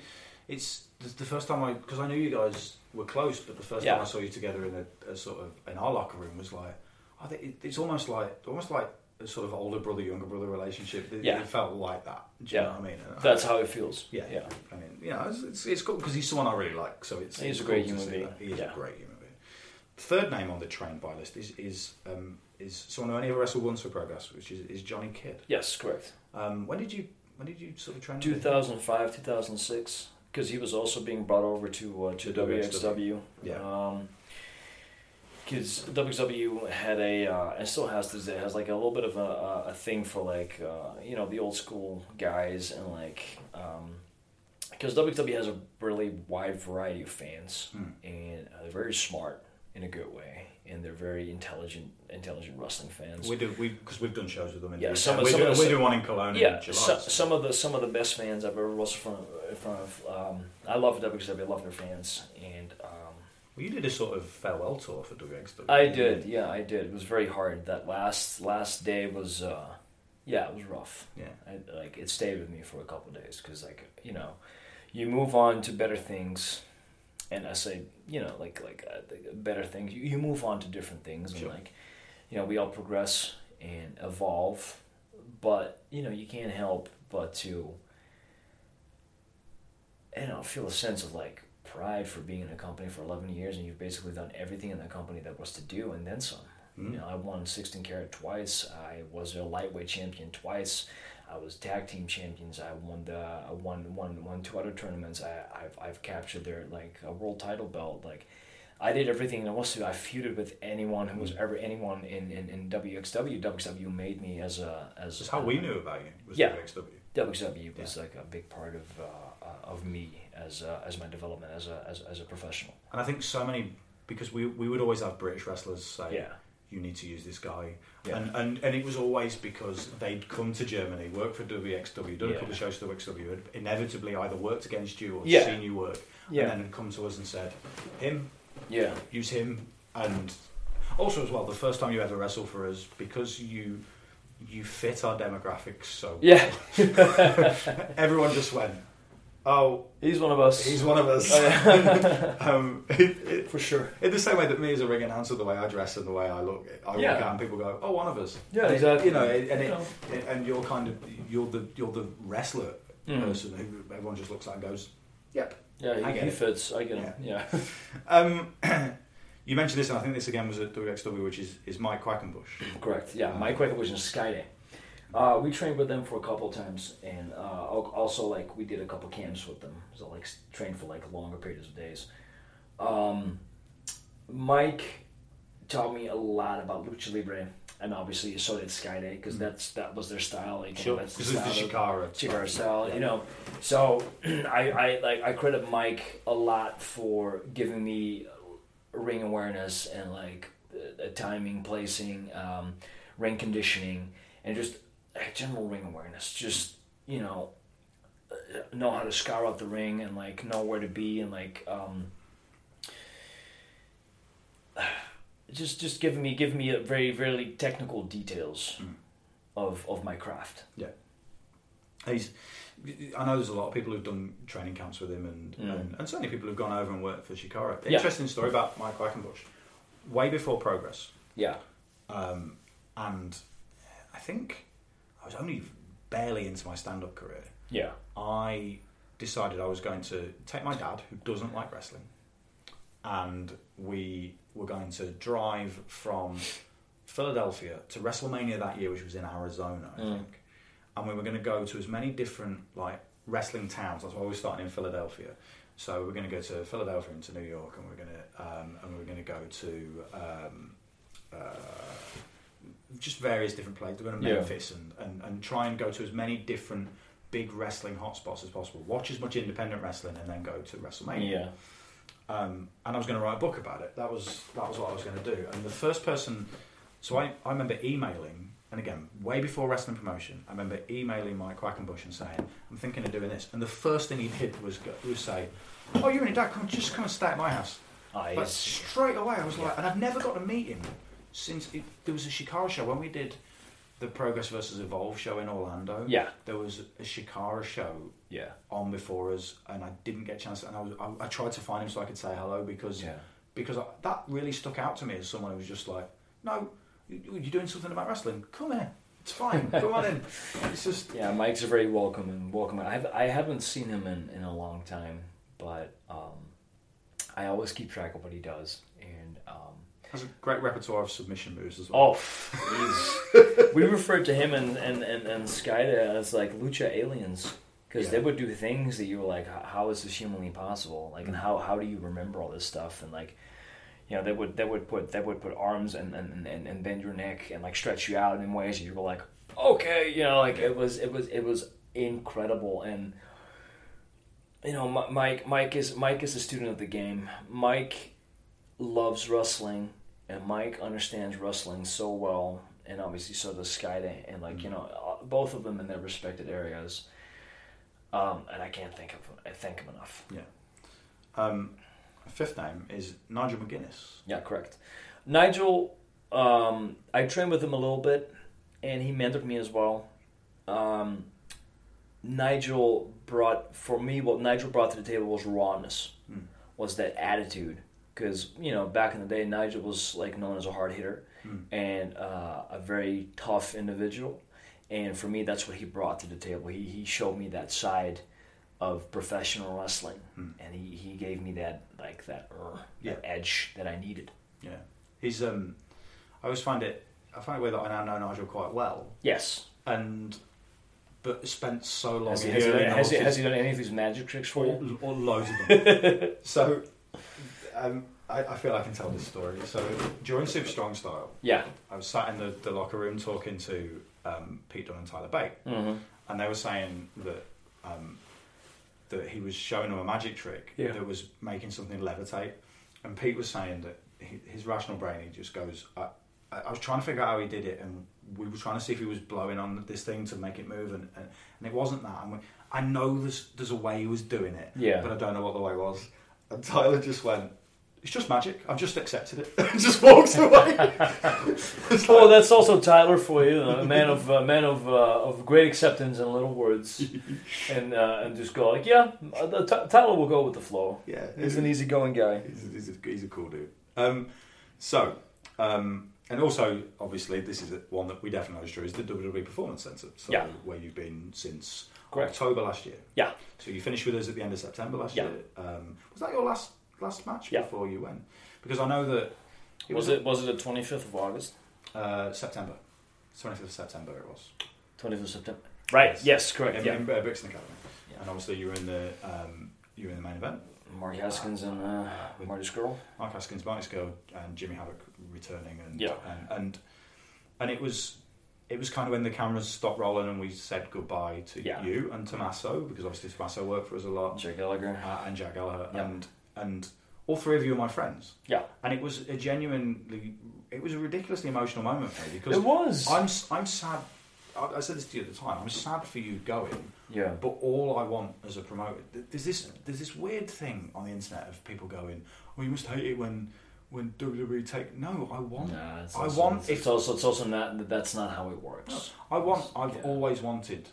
it's the, the first time I because I knew you guys were close, but the first Yeah. time I saw you together in a, a sort of in our locker room was like, I think it, it's almost like almost like a sort of older brother younger brother relationship. It, Yeah. it felt like that. Do you Yeah. know what I mean? And I- That's how it feels. Yeah, yeah. I mean, you know, it's it's, it's cool because he's someone I really like. So it's He's it's a great cool to human see being. that. He is Yeah. a great human being. Third name on the train by list is is um, is someone who only ever wrestled once for Progress, which is, is Johnny Kidd. Yes, correct. Um, when did you when did you sort of train? with him? 2005, 2006, because he was also being brought over to uh, to To WXW. Yeah. Um, because WXW had a uh, and still has this day has like a little bit of a, a, thing for like uh, you know the old school guys and like because WXW has a really wide variety of fans Hmm. and uh, they're very smart in a good way and they're very intelligent intelligent wrestling fans. We do we because we've done shows with them. In Yeah, the some of- some of the- we're doing one in Cologne yeah, in July. so, some of the some of the best fans I've ever wrestled from. from um, I love WXW. I love their fans, and um, well, you did a sort of farewell tour for WXW. I did. Yeah, I did. It was very hard. That last last day was, uh, yeah, it was rough. Yeah. I, like it stayed with me for a couple of days because, like, you know, you move on to better things, and I say, you know, like like uh, better things. You, you move on to different things, and like, you know, we all progress and evolve, but you know, you can't help but to, you know, feel a sense of like pride for being in a company for 11 years and you've basically done everything in the company that was to do and then some. Mm. You know, I won 16 carat twice. I was a lightweight champion twice. I was tag team champions. I won the I won won won two other tournaments. I I've I've captured their like a world title belt. Like I did everything I was to. I feuded with anyone who was Mm. ever anyone in, in, in WXW. WXW made me as a as That's how we knew about you. Was Yeah. WXW. WXW was like a big part of uh, uh, of me as uh, as my development as a as, as a professional. And I think so many because we we would always have British wrestlers say, Yeah. "You need to use this guy," Yeah. and, and and it was always because they'd come to Germany, work for WXW, done a couple of shows for WXW, had inevitably either worked against you or Yeah. seen you work, Yeah. and then had come to us and said, "Him, Yeah. use him," and also as well, the first time you ever wrestled for us because you. You fit our demographics so Yeah. *laughs* everyone just went, "Oh, He's one of us. he's one of us." Oh, *laughs* um, *laughs* it, it, For sure. In the same way that me as a ring announcer, the way I dress and the way I look, I Yeah. walk out and people go, "Oh, one of us." Yeah, And it- exactly. You know, and it, You know. and you're kind of you're the you're the wrestler Mhm. person who everyone just looks at and goes, "Yep." Yeah, I he, get he it. fits. I get him. Yeah. *laughs* Um, *clears throat* you mentioned this, and I think this again was at WXW, which is is Mike Quackenbush. Correct. Yeah, Mike Quaker was in Skayde. Uh, we trained with them for a couple times, and uh, also like we did a couple camps with them. So like trained for like longer periods of days. Um, Mike taught me a lot about lucha libre, and obviously so did Skayde because that's that was their style. Like, know, Because it's the style Shikara. Chikara style, you know. So *clears throat* I, I like I credit Mike a lot for giving me ring awareness and like uh, timing, placing, um, ring conditioning, and just general ring awareness. Just you know, know how to scour out the ring and like know where to be and like um, just just giving me giving me a very very technical details Mm. of of my craft. Yeah. He's. I know there's a lot of people who've done training camps with him, and, Mm. and, and certainly people who've gone over and worked for Chikara. Yeah. Interesting story about Mike Quackenbush. Way before Progress, Yeah. um, and I think I was only barely into my stand-up career. Yeah. I decided I was going to take my dad, who doesn't like wrestling, and we were going to drive from Philadelphia to WrestleMania that year, which was in Arizona, I Mm. think. And we were going to go to as many different like wrestling towns. That's why we were starting in Philadelphia. So we we're going to go to Philadelphia and to New York, and we we're going to um, and we were going to go to um, uh, just various different places. We're going to Yeah. Memphis and, and and try and go to as many different big wrestling hotspots as possible. Watch as much independent wrestling, and then go to WrestleMania. Yeah. Um, and I was going to write a book about it. That was that was what I was going to do. And the first person, so I, I remember emailing, and again, way before wrestling promotion, I remember emailing Mike Quackenbush and saying, "I'm thinking of doing this." And the first thing he did was go, was say, "Oh, you and your dad come just come and stay at my house." Like he's- straight away, I was like, and I've never got to meet him since it, there was a Chikara show when we did the Progress versus Evolve show in Orlando. yeah. There was a Chikara show Yeah. on before us, and I didn't get a chance. And I, was, I, I tried to find him so I could say hello because Yeah. because I, that really stuck out to me as someone who was just like, no, you, you're doing something about wrestling. Come here, it's fine. *laughs* Come on in. It's just Yeah, Mike's a very welcome and welcome. I have I haven't seen him in, in a long time, but um, I always keep track of what he does. Has a great repertoire of submission moves as well. oh, we referred to him and and and, and Skayde as like lucha aliens because Yeah. they would do things that you were like, "How- how is this humanly possible? Like, and how how do you remember all this stuff? And like. You know, they would they would put they would put arms and, and, and, and bend your neck and like stretch you out in ways that you were like, okay, you know, like it was it was it was incredible and you know Mike Mike is Mike is a student of the game. Mike loves wrestling and Mike understands wrestling so well and obviously so does Skayde and like you know uh, both of them in their respected areas. Um, and I can't think of I thank him enough. Um, fifth name is Nigel McGuinness. Yeah, correct. Nigel, um, I trained with him a little bit, and he mentored me as well. Um, Nigel brought for me what Nigel brought to the table was rawness, Hmm. was that attitude. Because you know, back in the day, Nigel was like known as a hard hitter Hmm. and uh, a very tough individual. And for me, that's what he brought to the table. He he showed me that side of professional wrestling, Hmm. and he, he gave me that like that, uh, Yeah. that edge that I needed. Yeah, he's. Um, I always find it. I find it weird that I now know Nigel quite well, Yes. and but spent so long Has he, has, he, hearing has, he, has he done any of his magic tricks for you? Or, or loads of them. *laughs* so, um, I, I feel I can tell this story. So, during Super Strong Style, Yeah. I was sat in the, the locker room talking to um, Pete Dunne and Tyler Bate, Mm-hmm. and they were saying that um, that he was showing them a magic trick Yeah. that was making something levitate, and Pete was saying that he, his rational brain he just goes. I, I was trying to figure out how he did it, and we were trying to see if he was blowing on this thing to make it move, and, and, and it wasn't that. And we, I know there's there's a way he was doing it, Yeah. but I don't know what the way was. And Tyler just went, "It's just magic. I've just accepted it," *laughs* just walked away. *laughs* Well, like- that's also Tyler for you, a man of uh, man of uh, of great acceptance and little words, *laughs* and uh, and just go like, yeah, the Ty- Tyler will go with the flow. yeah, He's an easygoing guy. He's a, he's a, a cool dude. Um, so, um, and also, obviously, this is one that we definitely know is true, is the WWE Performance Centre. So, Yeah. where you've been since Correct. October last year. Yeah. So you finished with us at the end of September last Yeah. year. Um, was that your last last match Yeah. before you went? Because I know that Was it was it the twenty fifth of August? uh, September, twenty fifth of September. It was. Twenty fifth of September. Right. Yes. Yes. Correct. in, Yeah. in uh, Brixton Academy. Yeah. And obviously, you were in the um, you were in the main event. Marty Haskins and uh, With- Marty Scurll. Mark Haskins, Marty Scurll, and Jimmy Havoc returning, and Yeah. and, and and it was it was kind of when the cameras stopped rolling and we said goodbye to Yeah. you and Tommaso because obviously Tommaso worked for us a lot, Jay Gallagher. uh, and Jack Gallagher, Yeah. and and all three of you are my friends, Yeah. and it was a genuinely it was a ridiculously emotional moment for me because It was. I'm I'm sad. I I said this to you at the time. I'm sad for you going, yeah. but all I want as a promoter, there's this there's this weird thing on the internet of people going, "Oh, you must hate it when when WWE take." No, I want, Nah, it's I also, want It's, if- it's also it's also not that's not how it works. I want. I've Yeah. always wanted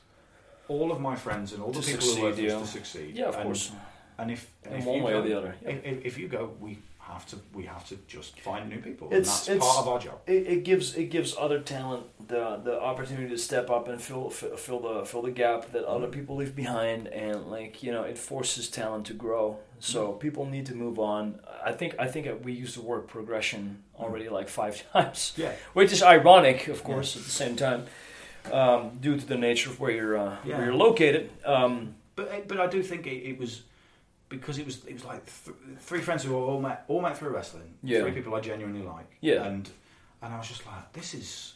all of my friends and all the people who work for to succeed. Yeah, of and, course. And if and In if one you way go, or the other. Yeah. if, if, if you go, we have to we have to just find new people. It's- and that's it's- part of our job. it, it gives it gives other talent the the opportunity to step up and fill fill, fill the fill the gap that other people leave behind and like you know it forces talent to grow so people need to move on i think i think we use the word progression already like five *laughs* times Yeah. which is ironic of course at the same time um, due to the nature of where you're uh, Yeah. where you're located um, But but I do think it, it was because it was it was like th- three friends who all met all met through wrestling. Yeah. Three people I genuinely like. Yeah. And and I was just like, this is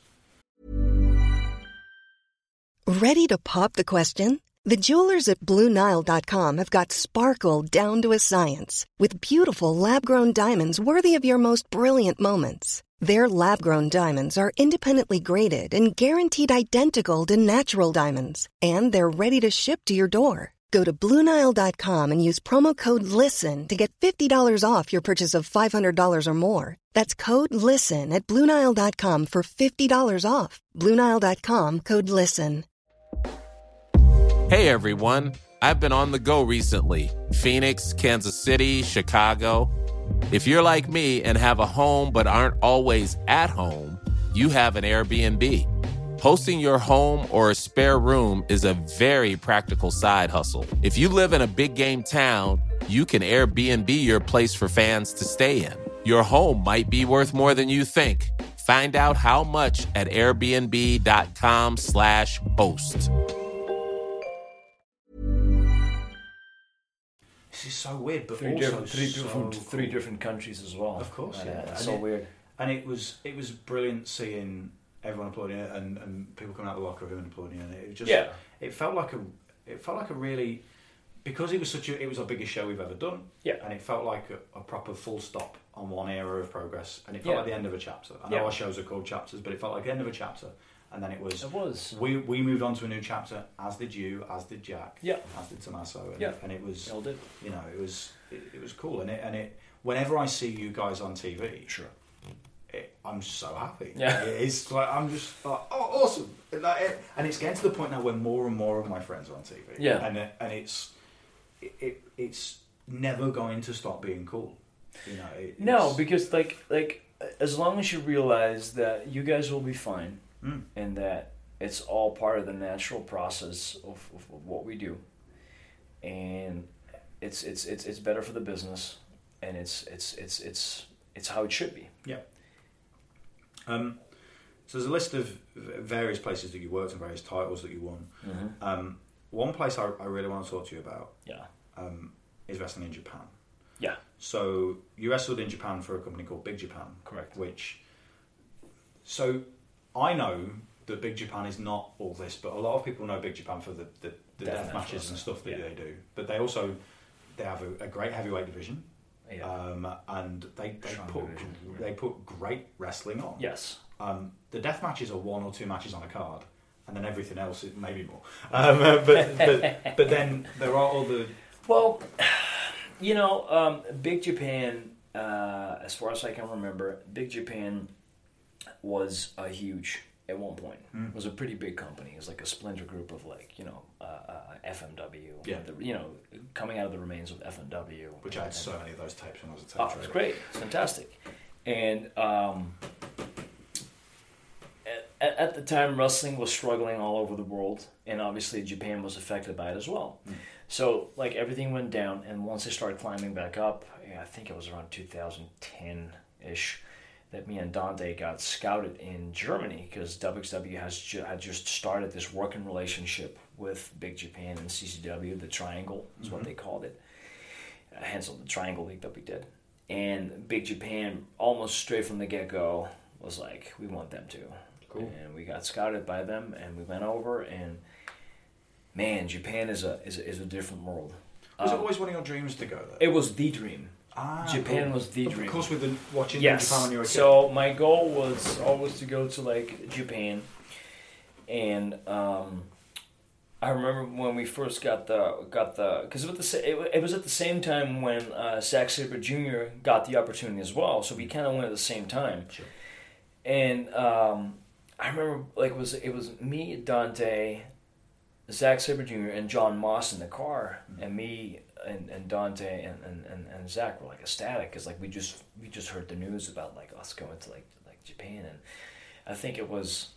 Ready to pop the question? The jewelers at BlueNile.com have got sparkle down to a science with beautiful lab grown diamonds worthy of your most brilliant moments. Their lab grown diamonds are independently graded and guaranteed identical to natural diamonds, and they're ready to ship to your door. Go to BlueNile.com and use promo code LISTEN to get $50 off your purchase of $500 or more. That's code LISTEN at BlueNile.com for $50 off. BlueNile.com code LISTEN. Hey everyone, I've been on the go recently Phoenix, Kansas City, Chicago. If you're like me and have a home but aren't always at home, you have an Airbnb. Hosting your home or a spare room is a very practical side hustle. If you live in a big game town, you can Airbnb your place for fans to stay in. Your home might be worth more than you think. Find out how much at airbnb.com/slash host. this is so weird, but three also different three so different three different countries as well Of course, Uh, yeah. it's And so it- weird And it was it was brilliant seeing everyone applauding it and, and people coming out of the locker room and applauding it. And it just Yeah. it felt like a it felt like a really because it was such a it was our biggest show we've ever done. Yeah. And it felt like a, a proper full stop on one era of progress. And it felt Yeah. like the end of a chapter. I know Yeah. our shows are called chapters, but it felt like the end of a chapter. And then it was it was we we moved on to a new chapter, as did you, as did Jack, Yeah. as did Tommaso, and, Yeah. and it was we all did you know it was it, it was cool, and it and it whenever I see you guys on TV, sure it, I'm so happy. Yeah. it's like I'm just like oh awesome, and, like, it- and it's getting to the point now where more and more of my friends are on TV. Yeah. and it, and it's it, it it's never going to stop being cool. You know, it, No, because like like as long as you realize that you guys will be fine Mm. and that it's all part of the natural process of, of, of what we do, and it's it's it's it's better for the business, and it's it's it's it's it's how it should be. Yeah. Um, so there's a list of various places that you worked and various titles that you won. Um, one place I, I really want to talk to you about Yeah, um, is wrestling in Japan. yeah, So you wrestled in Japan for a company called Big Japan. Correct. Which, so I know that Big Japan is not all this, but a lot of people know Big Japan for the, the, the Death death matches and stuff that Yeah. they do. But they also they have a, a great heavyweight division, yeah. um, and they they Strong put division. they put great wrestling on. yes. Um, the death matches are one or two matches on a card, and then everything else is maybe more. Um, uh, but, but *laughs* but then there are other Well, *sighs* you know, um, Big Japan, uh, as far as I can remember, Big Japan was a huge at one point. Hmm. It was a pretty big company. It was like a splinter group of like you know uh, uh, FMW. Yeah. The, you know, coming out of the remains of FMW. which I had so many of those tapes when I was a tape Oh, it's great. It's fantastic. And um, at, the time, wrestling was struggling all over the world, and obviously Japan was affected by it as well. So, like everything went down, and once they started climbing back up, yeah, I think it was around 2010 ish, that me and Dante got scouted in Germany because WXW has ju- had just started this working relationship with Big Japan and CZW, the Triangle is what they called it uh, hence the Triangle League that we did. And Big Japan, almost straight from the get go, was like, we want them to. Cool. And we got scouted by them, and we went over, and man, Japan is a is a, is a different world. Was it Um, always one of your dreams to go there? it was the dream. Ah, Japan was the dream. Of course, we've been watching Yes. Japan when you were a kid. So my goal was always to go to like Japan, and um, I remember when we first got the got the because it was the it, was at the same time when uh, Zack Sabre Jr. got the opportunity as well. So we kind of went at the same time. Sure. And um, I remember like it was it was me Dante, Zack Sabre Jr. and John Moss in the car, and me and, and Dante and, and, and, Zach were like ecstatic because like we just we just heard the news about like us going to like like Japan and I think it was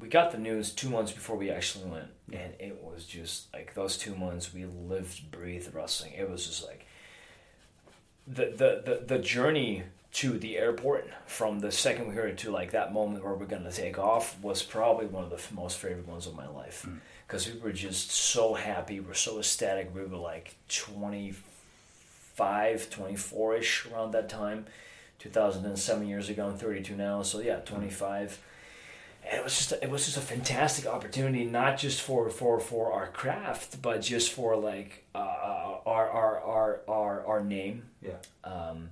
we got the news two months before we actually went and it was just like those two months we lived breathed wrestling. It was just like the the the, the journey to the airport from the second we heard it to like that moment where we're gonna take off was probably one of the most favorite ones of my life hmm. Because we were just so happy. We were so ecstatic. We were like 25 24ish around that time. 2007 years ago and 32 now so yeah 25 and it was just a, it was just a fantastic opportunity not just for for for our craft but just for like uh, our, our our our our name. Yeah. um,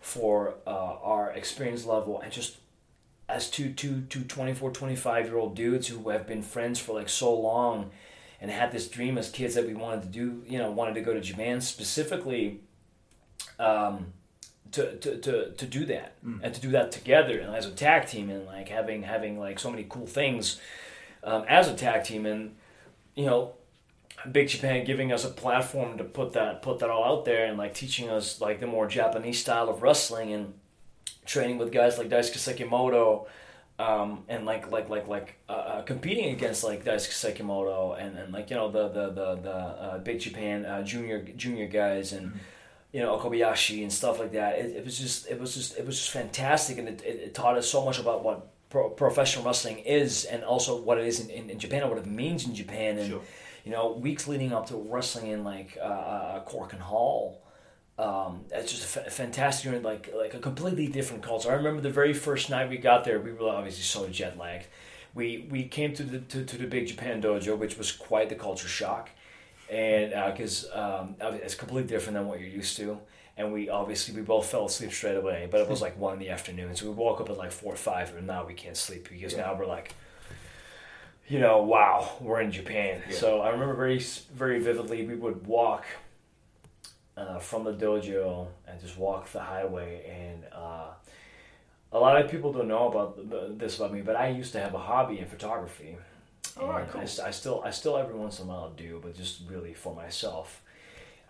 for uh, our experience level and just as two, two, two 24 25 year old dudes who have been friends for like so long and had this dream as kids that we wanted to do you know wanted to go to japan specifically um, to, to, to, to do that and to do that together and as a tag team and like having having like so many cool things um, as a tag team and you know Big Japan giving us a platform to put that put that all out there and like teaching us like the more Japanese style of wrestling and training with guys like Daisuke Sekimoto um, and like like like like uh, uh, competing against like Daisuke Sekimoto and, and like you know the the the, the uh, Big Japan uh, junior junior guys and you know Okabayashi and stuff like that. It, it was just it was just it was just fantastic and it, it, it taught us so much about what pro- professional wrestling is and also what it is in, in, in Japan and what it means in Japan and Sure. you know weeks leading up to wrestling in like uh, uh, Korakuen Hall. Um, it's just a fantastic, and like like a completely different culture. I remember the very first night we got there, we were obviously so jet lagged. We we came to the to, to the Big Japan dojo, which was quite the culture shock, and because um, it's completely different than what you're used to. And we obviously we both fell asleep straight away, but it was like one in the afternoon, so we woke up at like four or five, and now we can't sleep because now we're like, you know, wow, we're in Japan. So I remember very very vividly. We would walk uh, from the dojo and just walk the highway. And uh, a lot of people don't know about this about me, but I used to have a hobby in photography. Right, And cool. I, I still, I still every once in a while do, but just really for myself.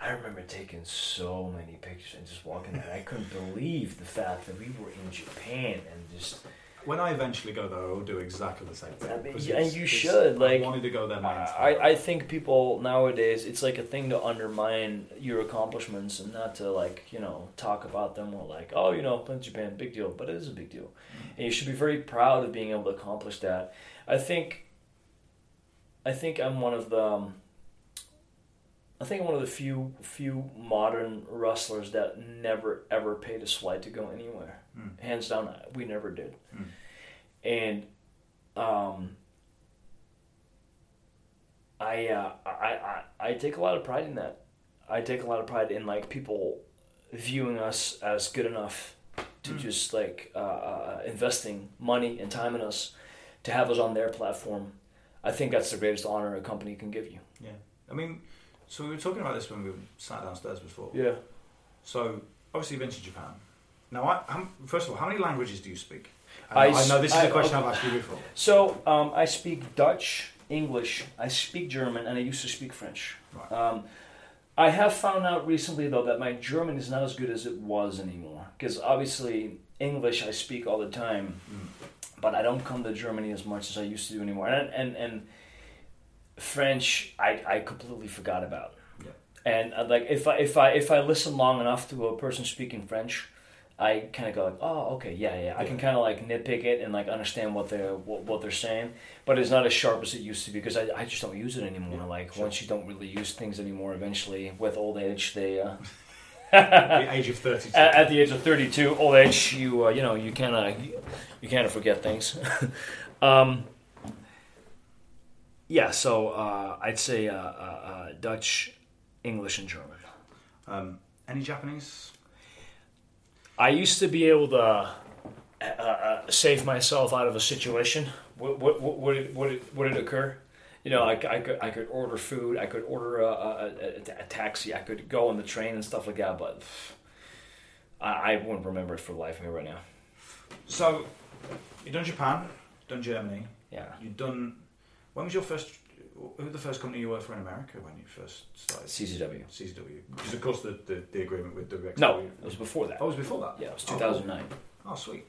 I remember taking so many pictures and just walking there. I couldn't believe the fact that we were in Japan and just When I eventually go there, I'll do exactly the same thing. I mean, and you should, like, I wanted to go there. I, I think people nowadays it's like a thing to undermine your accomplishments and not to like you know talk about them or like oh you know in Japan big deal but it is a big deal and you should be very proud of being able to accomplish that I think I think I'm one of the um, I think I'm one of the few few modern wrestlers that never ever paid a flight to go anywhere hands down we never did and um I, uh, I, I, I take a lot of pride in that. I take a lot of pride in like people viewing us as good enough to just like uh, uh, investing money and time in us to have us on their platform. I think that's the greatest honor a company can give you. Yeah. I mean, so we were talking about this when we sat downstairs before. Yeah. So obviously you've been to Japan. Now, I, how, first of all, how many languages do you speak? I And I, know this is a question okay. I've asked you before. So um, I speak Dutch, English, I speak German, and I used to speak French. Right. Um, I have found out recently though that my German is not as good as it was anymore. Because obviously English I speak all the time, but I don't come to Germany as much as I used to do anymore. And and, and French I, I completely forgot about. Yeah. And uh, like if I if I if I listen long enough to a person speaking French, I kind of go like, oh, okay, yeah, yeah. I can kind of like nitpick it and like understand what they're what, what they're saying, but it's not as sharp as it used to be because I, I just don't use it anymore. like once you don't really use things anymore, eventually with old age, they uh, At the age of 32. *laughs* at, at the age of thirty two, old age, you uh, you know you kind of you kind of forget things. *laughs* um, yeah, so uh, I'd say uh, uh, uh, Dutch, English, and German. Um, any Japanese? I used to be able to uh, uh, save myself out of a situation. Would, would, would, it, would, it, would it occur? You know, I, I, could, I could order food, I could order a, a, a, a taxi, I could go on the train and stuff like that, but I, I wouldn't remember it for the life of me right now. So, you've done Japan, done Germany, Yeah. you've done. When was your first who was the first company you worked for in America when you first started? CZW. CZW. Because of course the, the, the agreement with WXW. No, it was before that. Oh, it was before that. Yeah, it was Oh, 2009. Oh, sweet.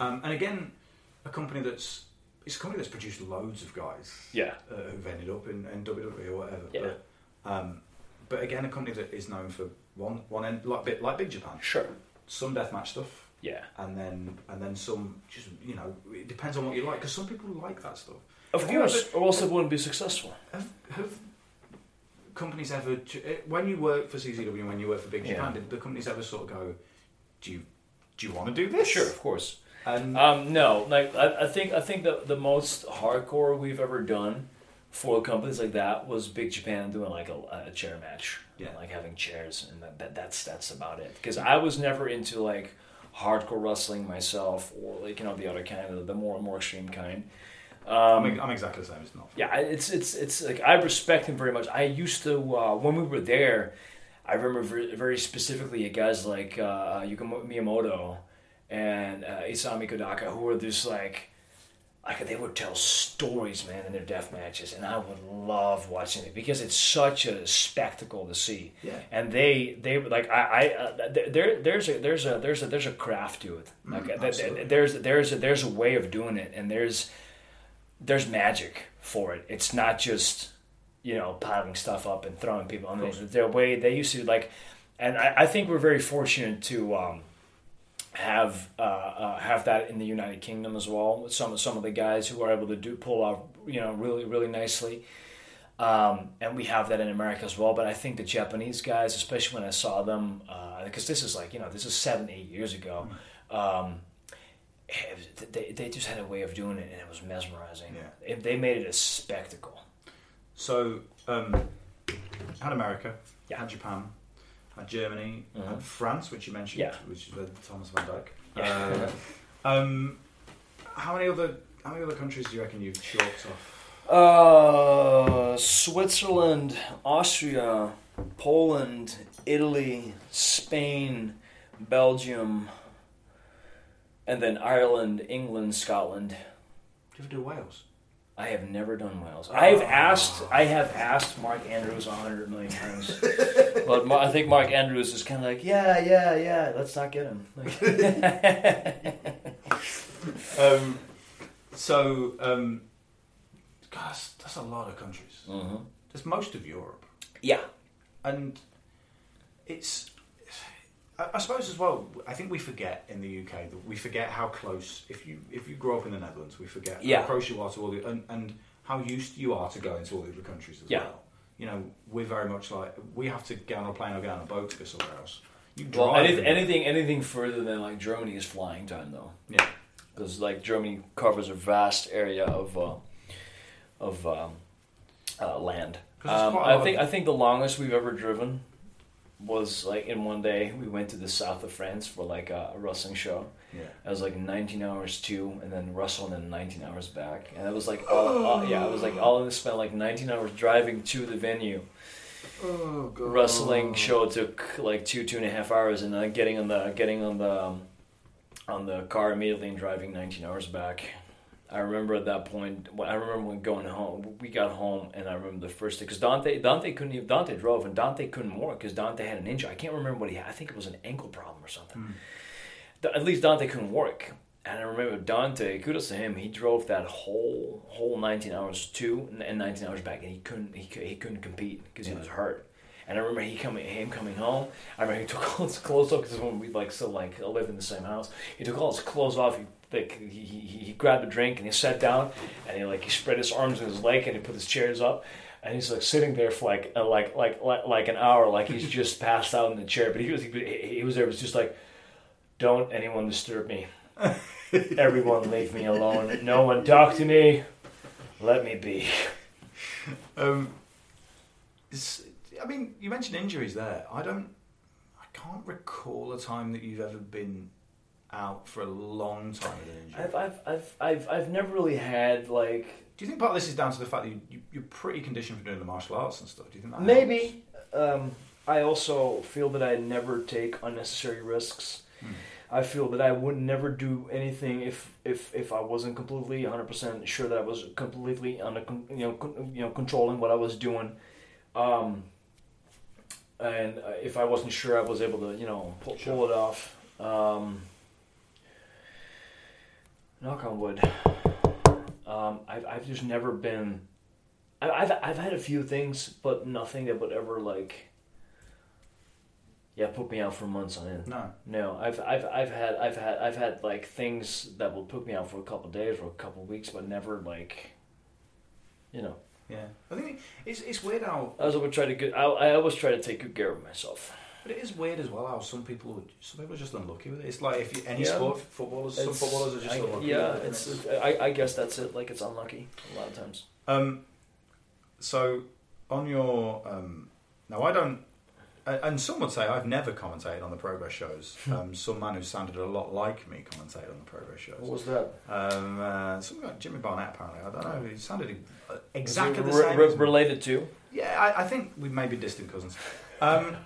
Um, and again, a company that's it's a company that's produced loads of guys Yeah. uh, who've ended up in, in WWE or whatever. Yeah. But, um, but again, a company that is known for one one end like bit like Big Japan, Sure. some deathmatch stuff, Yeah. and then and then some just you know it depends on what you like because some people like that stuff. Of Have you course, or else it wouldn't be successful. Have, have companies ever eh, when you work for CZW and when you work for Big Yeah. Japan, did the companies ever sort of go, do you do you want to do this? Sure, of course. And Um, no, like I, I think I think the the most hardcore we've ever done for companies like that was Big Japan doing like a, a chair match, Yeah. like having chairs, and that, that that's that's about it. Because I was never into like hardcore wrestling myself, or like you know the other kind of the more more extreme kind. Um, I'm, I'm exactly the same. It's not. yeah, it's it's it's like I respect him very much. I used to uh, when we were there. I remember very, specifically guys like uh, Yuko Miyamoto and uh, Isami Kodaka who were just like, like they would tell stories, man, in their death matches, and I would love watching it because it's such a spectacle to see. Yeah. And they they like I, I uh, there there's a there's a there's a there's a craft to it. Like absolutely. there's there's a, there's a way of doing it, and there's there's magic for it. It's not just you know piling stuff up and throwing people on the their way they used to like, and I, I think we're very fortunate to um, have uh, uh, have that in the United Kingdom as well with some some of the guys who are able to do pull off you know really really nicely. Um, and we have that in America as well. But I think the Japanese guys, especially when I saw them, because this is like you know this is seven eight years ago, um, it- they they just had a way of doing it, and it was mesmerizing. Yeah. It- they made it a spectacle. So, um, had America, Yeah. had Japan, had Germany, Mhm. had France, which you mentioned, Yeah. which is Thomas Van Dijk. Yeah. Uh, um, how many other how many other countries do you reckon you've chalked off? Uh, Switzerland, Austria, Poland, Italy, Spain, Belgium, and then Ireland, England, Scotland. Do you ever do Wales? I have never done Wales. I've asked. I have asked Mark Andrews a hundred million times, *laughs* but I think Mark Andrews is kind of like, yeah, yeah, yeah. Let's not get him. Like, *laughs* Um, so, um, God, that's, a lot of countries. Mhm. That's most of Europe. Yeah, and it's I, I suppose as well I think we forget in the UK that we forget how close if you if you grow up in the Netherlands we forget Yeah. how close you are to all the and, and how used you are to going to all the other countries as Yeah. well you know we're very much like we have to get on a plane or get on a boat to go somewhere else you Well, drive anything, anything, anything further than like Germany is flying time, though, yeah because like Germany covers a vast area of uh, of um, uh, land. Um, I think of- I think the longest we've ever driven was like in one day. We went to the south of France for like a, a wrestling show. yeah It was like 19 hours to, and then Russell, and then 19 hours back, and it was like *gasps* all, all yeah, it was like all of in spent like 19 hours driving to the venue. oh god wrestling show took like two two and a half hours and then getting on the getting on the um, on the car immediately and driving 19 hours back i remember at that point i remember when going home we got home and i remember the first day because dante dante couldn't even dante drove and dante couldn't work because dante had an injury i can't remember what he had i think it was an ankle problem or something hmm. Da- at least dante couldn't work and I remember Dante. Kudos to him. He drove that whole whole 19 hours to and 19 hours back, and he couldn't he, he couldn't compete because he was hurt. And I remember he coming him coming home. I remember he took all his *laughs* clothes off because when we like still like lived in the same house, he took all his clothes off. He like he, he, he grabbed a drink and he sat down and he like he spread his arms on his leg and he put his chairs up. And he's like sitting there for like uh, like like like like an hour, like he's just *laughs* passed out in the chair. But he was he, he was there, was just like, "Don't anyone disturb me." *laughs* Everyone leave me alone. No one talk to me. Let me be. Um, I mean, you mentioned injuries there. I don't, I can't recall a time that you've ever been out for a long time with an injury. I've, I've, I've, I've, I've never really had like Do you think part of this is down to the fact that you, you, you're pretty conditioned for doing the martial arts and stuff? Do you think that maybe. Um, I also feel that I never take unnecessary risks. I feel that I would never do anything if if if I wasn't completely 100 percent sure that I was completely under you know con- you know controlling what I was doing, um, and uh, if I wasn't sure I was able to you know pull, pull it off. Um, knock on wood. Um, I've I've just never been. I- I've I've had a few things, but nothing that would ever like. Yeah, put me out for months on end. No. No, I've I've I've had I've had I've had like things that will put me out for a couple of days or a couple of weeks, but never like, you know. Yeah. I think it's it's weird how, I was always try to get. I, I always try to take good care of myself. But it is weird as well how some people would- some people are just unlucky with it. It's like if you, any Yeah. sport, footballers, some It's- footballers are just I- unlucky. Yeah, with it, it's. I, I guess that's it. Like it's unlucky a lot of times. Um, so on your um, now I don't, a- and some would say I've never commentated on the progress shows. um, some man who sounded a lot like me commentated on the progress shows. What was that? Um, uh, some guy, Jimmy Barnett apparently. I don't know. He sounded uh, exactly the Re- same. re- as me. related to. Yeah, I, I think we may be distant cousins. Um,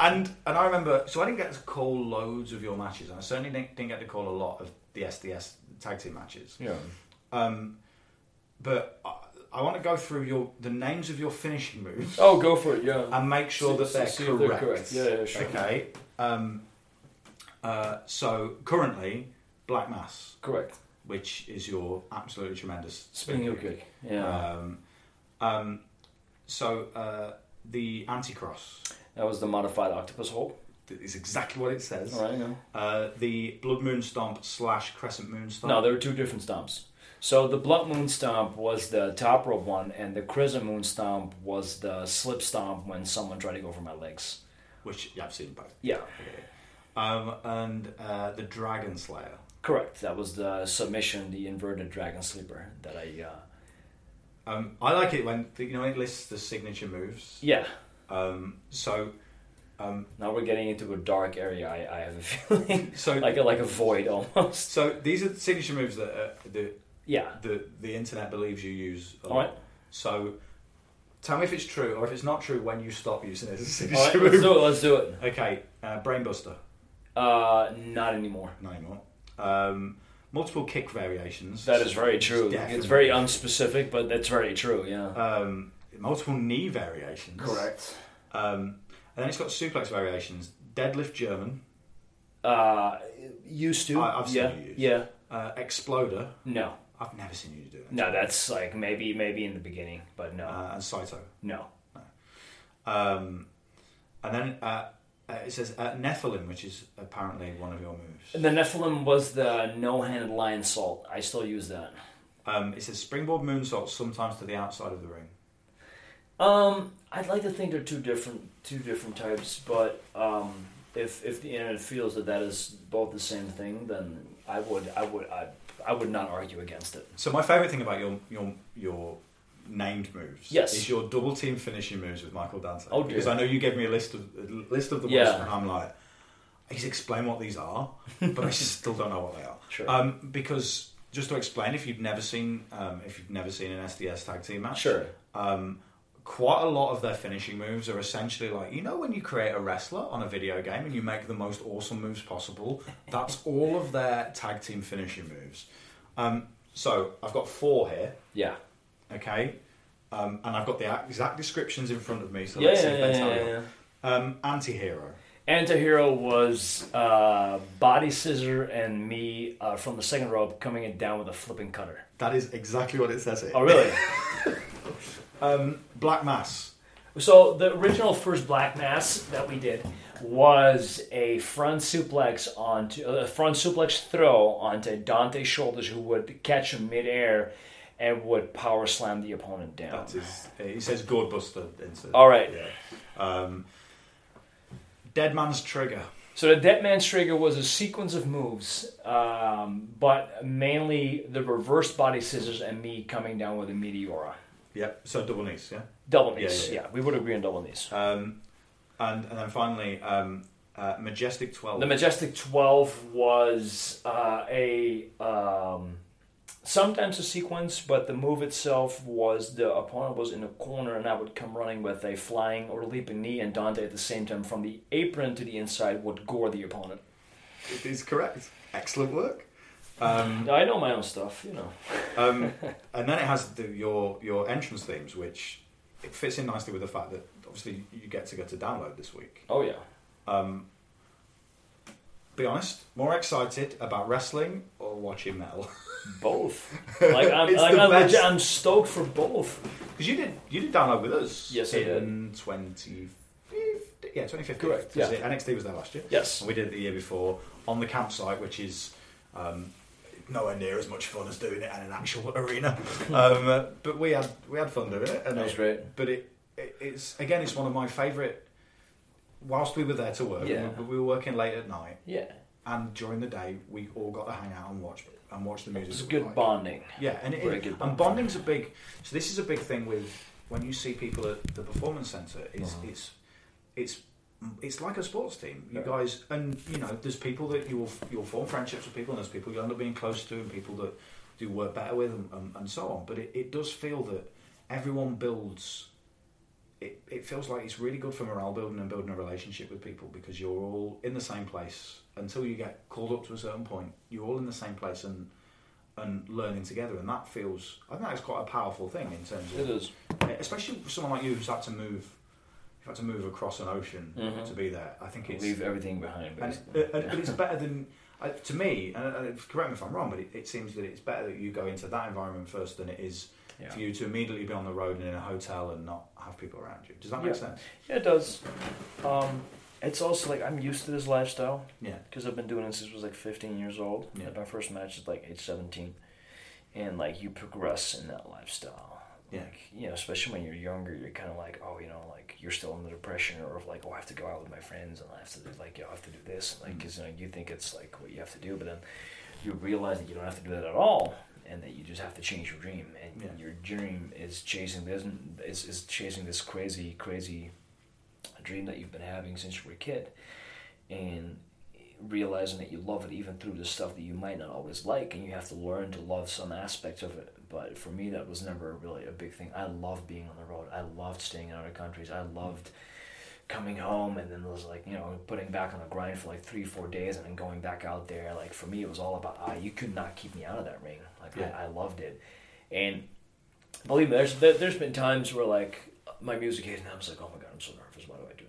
and and I remember, so I didn't get to call loads of your matches, and I certainly didn't, didn't get to call a lot of the SDS tag team matches. Yeah. Um, but I, I want to go through your the names of your finishing moves Oh, go for it. Yeah. and make sure See- that they're, see correct. they're correct. Yeah, yeah, sure. Okay. Um, uh, so currently, Black Mass, Correct. which is your absolutely tremendous Spinning heel kick. Yeah. Um, um, so uh, the Anti-Cross that was the modified octopus hold. is exactly what it says. All right. Yeah. Uh, the Blood Moon Stomp slash Crescent Moon Stomp. No, there were two different stomps. So the Blood Moon Stomp was the top rope one, and the Crescent Moon Stomp was the slip stomp when someone tried to go for my legs. which yeah, I've seen both. Yeah, Okay. Um, and uh, the Dragon Slayer. correct. That was the submission, the inverted dragon sleeper that I. Uh, Um, I like it when you know it lists the signature moves. yeah. Um, so, um, Now we're getting into a dark area. I, I have a *laughs* feeling so like a, like a void almost. so these are the signature moves that uh, the Yeah. the the internet believes you use. A lot. right. So, tell me if it's true or if it's not true when you stop using it as a signature All right. move. Let's do it. Let's do it. Okay, uh, Brainbuster. Uh, not anymore. Not anymore. Um, multiple kick variations. That is very true. Definitely. It's very unspecific, but that's very true. Yeah. Um, multiple knee variations. Correct. Um, and then it's got suplex variations. Deadlift German. Uh, used to. I- I've seen yeah. you use. Yeah. Uh, Exploder. No. I've never seen you do it. No, that's like maybe maybe in the beginning, but no, Uh, and Saito. no. Um, and then uh, uh, it says uh, Nephilim, which is apparently one of your moves. The Nephilim was the no-handed lionsault. I still use that. Um, it says springboard moonsault sometimes to the outside of the ring. Um, I'd like to think they're two different two different types, but um, if if the internet feels that that is both the same thing, then I would I would I, I would not argue against it. So my favourite thing about your your your named moves Yes. is your double team finishing moves with Michael Dante. Oh, dear. because I know you gave me a list of a list of the Yeah. ones, and I'm like, he's explained what these are, but I still don't know what they are. *laughs* Sure. Um, because just to explain, if you've never seen um, if you've never seen an SDS tag team match, Sure. um, quite a lot of their finishing moves are essentially like you know when you create a wrestler on a video game and you make the most awesome moves possible. That's *laughs* all of their tag team finishing moves. Um, so I've got four here, Yeah. Okay, um, and I've got the exact descriptions in front of me. So Yeah, let's see yeah, if they yeah, tell yeah, you. Um, anti-hero. Antihero was uh, body scissor and me uh, from the second rope coming it down with a flipping cutter. That is exactly what it says here. Oh, really? *laughs* Um, Black Mass. So the original first Black Mass that we did was a front suplex onto a front suplex throw onto Dante's shoulders, who would catch him midair and would power slam the opponent down. That is. He says Gourdbuster. Into, All right. Um, Dead Man's Trigger. So the Dead Man's Trigger was a sequence of moves, um, but mainly the reverse body scissors and me coming down with a meteora. Yep. So double knees. Yeah. Double Yeah, knees. yeah, Yeah, yeah. we would agree on double knees. Um, and and then finally, um, uh, Majestic Twelve. The Majestic 12 was uh, a um, sometimes a sequence, but the move itself was the opponent was in a corner and I would come running with a flying or leaping knee, and Dante at the same time from the apron to the inside would gore the opponent. it is correct. Excellent work. Um, I know my own stuff, you know. *laughs* um, *laughs* and then it has the, your your entrance themes, which it fits in nicely with the fact that obviously you get to go to download this week. Oh yeah. Um, be honest, more excited about wrestling or watching metal? *laughs* Both. *laughs* Like I'm, It's like, the I'm, best. legit- I'm stoked for both. Because you did you did download with us. Yes, I did. in twenty yeah twenty fifteen. Correct, yeah. NXT was there last year. Yes. And we did it the year before on the campsite, which is um, nowhere near as much fun as doing it in an actual *laughs* arena. um, uh, but we had we had fun doing it, and That was great. But it, it it's again it's one of my favourite. Whilst we were there to work, Yeah. we, we were working late at night, Yeah. and during the day we all got to hang out and watch and watch the music. It's good like. bonding. Yeah, and, it, and bonding. bonding's a big. So this is a big thing with when you see people at the performance center. Is Uh-huh. it's it's it's like a sports team. You Yeah. guys, and you know, there's people that you'll you'll form friendships with people, and there's people you end up being close to, and people that do work better with, and, and, and so on. But it, it does feel that everyone builds. It, it feels like it's really good for morale building and building a relationship with people because you're all in the same place until you get called up to a certain point. You're all in the same place and and learning together, and that feels. I think that's quite a powerful thing in terms of It is. especially for someone like you who's had to move, had to move across an ocean Mhm. to be there. I think it's Leave everything behind. and, uh, but it's better *laughs* than uh, to me. And, and correct me if I'm wrong, but it, it seems that it's better that you go into that environment first than it is Yeah. for you to immediately be on the road and in a hotel and not have people around you. Does that make Yeah. sense? Yeah, it does. Um, it's also like I'm used to this lifestyle Yeah. because I've been doing it since I was like 15 years old. Yeah. Like my first match is like age 17, and like you progress in that lifestyle. Yeah. Like you know, especially when you're younger, you're kind of like, oh, you know, like you're still in the depression, or like, oh, I have to go out with my friends, and I have to do like, you know, I have to do this, Mm. like, because you know, you think it's like what you have to do, but then you realize that you don't have to do that at all, and that you just have to change your dream, and Yeah. your dream is chasing this, is is chasing this crazy, crazy dream that you've been having since you were a kid, and realizing that you love it even through the stuff that you might not always like and you have to learn to love some aspects of it. But for me that was never really a big thing. I loved being on the road. I loved staying in other countries. I loved coming home and then it was like you know putting back on the grind for like three four days and then going back out there. Like for me it was all about ah you could not keep me out of that ring like Yeah. I, I loved it. And believe me there's there, there's been times where like my music hit and i was like oh my god i'm so nervous. why do i do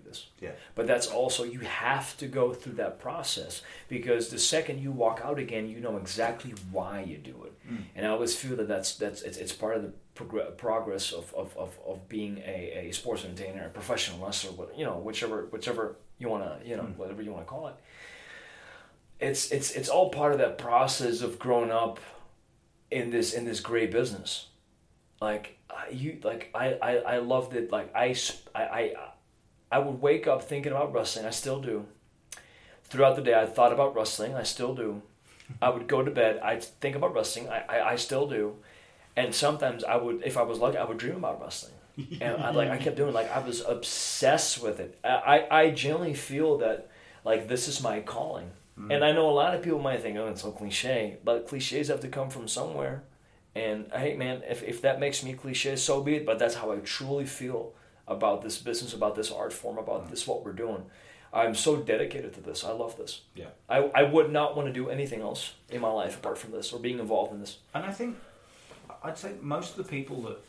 this Yeah. but that's also you have to go through that process because the second you walk out again, you know exactly why you do it. Mm. And I always feel that that's that's it's, it's part of the progr- progress of, of, of, of being a, a sports entertainer, a professional wrestler, you know, whichever whichever you want to, you know, Mm. whatever you want to call it. It's it's it's all part of that process of growing up in this in this gray business. Like you like I I, I loved it. Like I I. I I would wake up thinking about wrestling. I still do. Throughout the day, I thought about wrestling. I still do. I would go to bed. I'd think about wrestling. I, I, I still do. And sometimes I would, if I was lucky, I would dream about wrestling. And I like I kept doing like I was obsessed with it. I, I, I genuinely feel that like this is my calling. Mm-hmm. And I know a lot of people might think, oh, it's so cliche, but cliches have to come from somewhere. And hey, man, if, if that makes me cliche, so be it. But that's how I truly feel about this business, about this art form, about mm. this what we're doing. I'm so dedicated to this. I love this. Yeah. I, I would not want to do anything else in my life apart from this or being involved in this. And I think I'd say most of the people that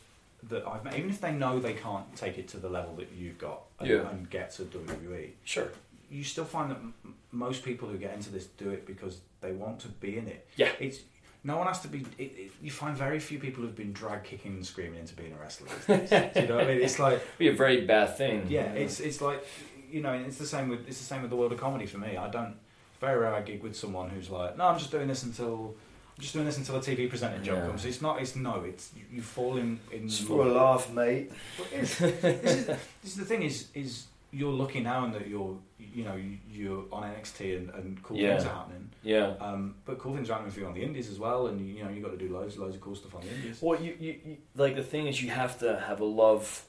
that I've met, even if they know they can't take it to the level that you've got and, Yeah. and get to WWE, Sure. you still find that m- most people who get into this do it because they want to be in it. Yeah. It's no one has to be. It, it, you find very few people who've been drag kicking and screaming into being a wrestler. these days. You know what I mean? It's like *laughs* Be a very bad thing. yeah, it's it's like you know, it's the same with it's the same with the world of comedy for me. I don't. Very rare I gig with someone who's like, no, I'm just doing this until. I'm just doing this until a TV presenter job Yeah. comes. It's not. It's no. It's you, you fall in. in It's for a laugh, mate. But it's- this, is, this is the thing. Is is you're lucky now and that you're you know you, you're on NXT and, and cool Yeah. things are happening. Yeah. Um, but cool things are happening for you on the Indies as well, and you, you know you got to do loads loads of cool stuff on the Indies. Well, you, you, you like the thing is you have to have a love.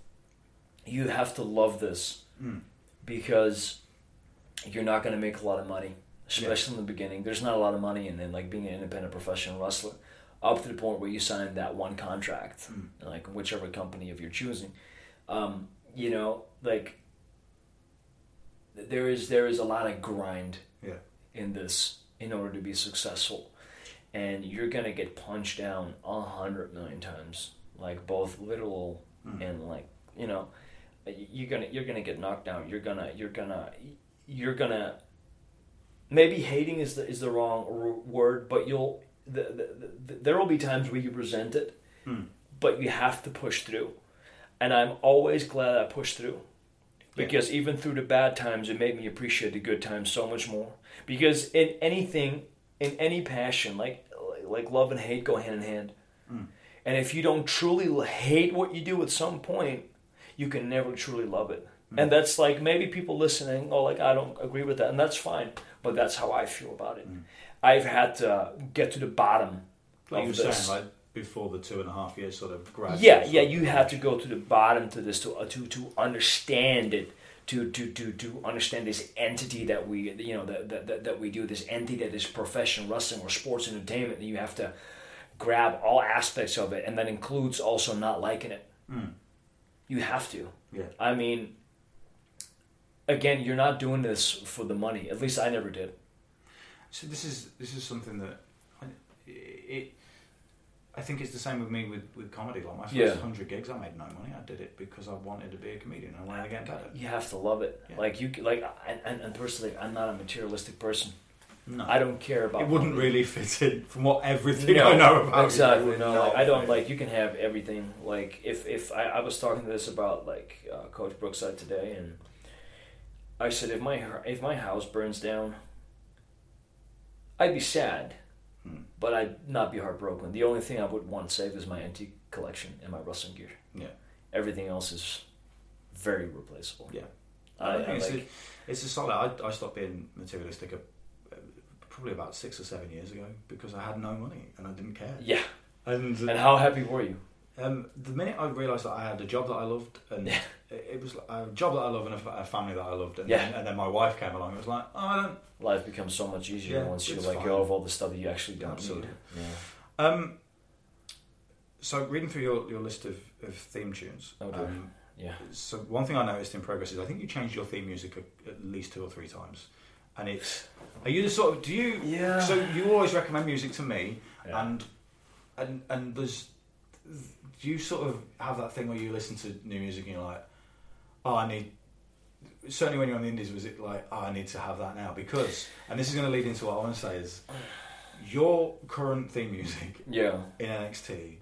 You have to love this Mm. because you're not going to make a lot of money, especially in the beginning. There's not a lot of money in then like being an independent professional wrestler, up to the point where you sign that one contract, Mm. like whichever company of your choosing. Um, you know, like there is there is a lot of grind Yeah. in this in order to be successful, and you're gonna get punched down a hundred million times, like both literal hmm. and like you know, you're gonna you're gonna get knocked down. You're gonna you're gonna you're gonna maybe hating is the is the wrong r- word, but you'll the, the, the, there will be times where you resent it, hmm. but you have to push through, and I'm always glad I pushed through, because even through the bad times, it made me appreciate the good times so much more. Because in anything, in any passion, like like love and hate go hand in hand, mm. and if you don't truly hate what you do at some point, you can never truly love it. Mm. And that's like maybe people listening, oh, like I don't agree with that, and that's fine. But that's how I feel about it. Mm. I've had to get to the bottom Like you of this. saying, like before the two and a half years sort of grad. yeah, yeah, you have to go to the bottom to this to uh, to to understand it. To, to, to, to understand this entity that we you know that, that, that, that we do this entity that is professional wrestling or sports entertainment and you have to grab all aspects of it and that includes also not liking it you have to Yeah. I mean, again, you're not doing this for the money. At least I never did. So this is this is something that I, it. I think it's the same with me with, with comedy. Like my first Yeah. hundred gigs, I made no money. I did it because I wanted to be a comedian. And I wanted to get better. You have to love it. Yeah. Like you, like, and, and, personally, I'm not a materialistic person. No, I don't care about. it wouldn't money. really fit in from what everything No, I know about. you. exactly. Would No, like, I don't like. You can have everything. Like if if I, I was talking to this about like uh, Coach Brookside today, and I said if my if my house burns down, I'd be sad. But I'd not be heartbroken. The only thing I would want saved is my antique collection and my wrestling gear. Yeah, Everything else is very replaceable. yeah. I, I think I it's, like, a, it's a solid. I, I stopped being materialistic uh, probably about six or seven years ago because I had no money and I didn't care. yeah. And, And how happy were you? Um, the minute I realised that I had a job that I loved and Yeah. it, it was a job that I loved and a, fa- a family that I loved, and, Yeah. then, and then my wife came along. It was like, oh, I don't. Life becomes so much easier Yeah, once you it's let fine. go of all the stuff that you actually don't Absolutely. need. Yeah. Um, so reading through your, your list of, of theme tunes, Oh, dear. um, Yeah. so one thing I noticed in progress is I think you changed your theme music a, at least two or three times, and it's are you the sort of do you Yeah. so you always recommend music to me Yeah. and and and there's do you sort of have that thing where you listen to new music and you're like oh I need certainly when you're on the indies was it like oh I need to have that now because and this is going to lead into what I want to say is your current theme music Yeah. in NXT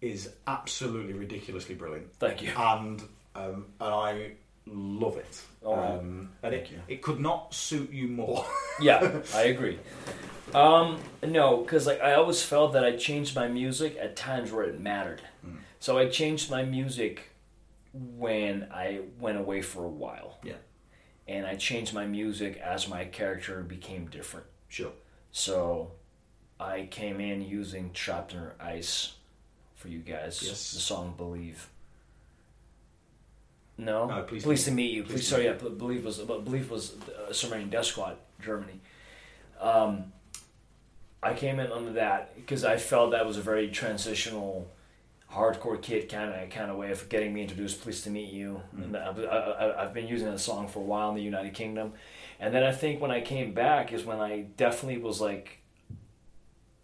is absolutely ridiculously brilliant Thank you. and um, and I love it. Oh, um, and it, it could not suit you more. *laughs* yeah, I agree. Um, no, because like I always felt that I changed my music at times where it mattered. So I changed my music when I went away for a while, yeah, and I changed my music as my character became different. sure. So I came in using Trapped Under Ice for you guys. Yes. The song Believe. No, No, Pleased pleased to Meet you. Please, sorry, yeah, believe was believe was uh, Sumerian Death Squad, Germany. Um, I came in under that because I felt that was a very transitional, hardcore kid kind of kind of way of getting me introduced. Pleased to meet you, and I've, I, I, I've been using that song for a while in the United Kingdom, and then I think when I came back is when I definitely was like,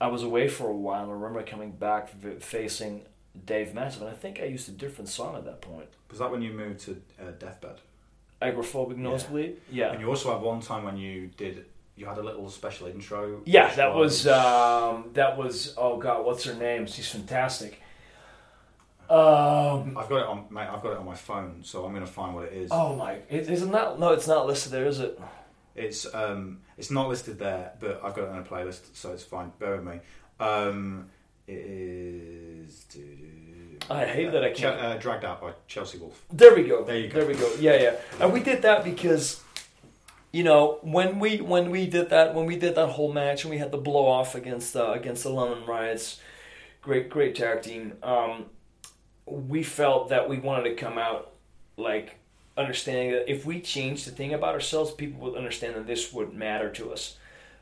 I was away for a while. I remember coming back facing Dave Mastiff, and I think I used a different song at that point. Was that when you moved to uh, Deathbed? Agoraphobic nosebleed. Yeah. And you also had one time when you did. You had a little special intro. Yeah, that was um, that was oh god, what's her name? She's fantastic. Um, I've got it on, mate. I've got it on my phone, so I'm going to find what it is. oh my, it, isn't that no? It's not listed there, is it? It's um, it's not listed there, but I've got it on a playlist, so it's fine. Bear with me. Um, it is. I hate that I Che- can't. uh, dragged out by Chelsea Wolfe. There we go. There you go. There we go. Yeah, yeah. And we did that because, you know, when we when we did that when we did that whole match and we had the blow off against uh, against the London Riots, great great tag team. Um, we felt that we wanted to come out like understanding that if we changed the thing about ourselves, people would understand that this would matter to us.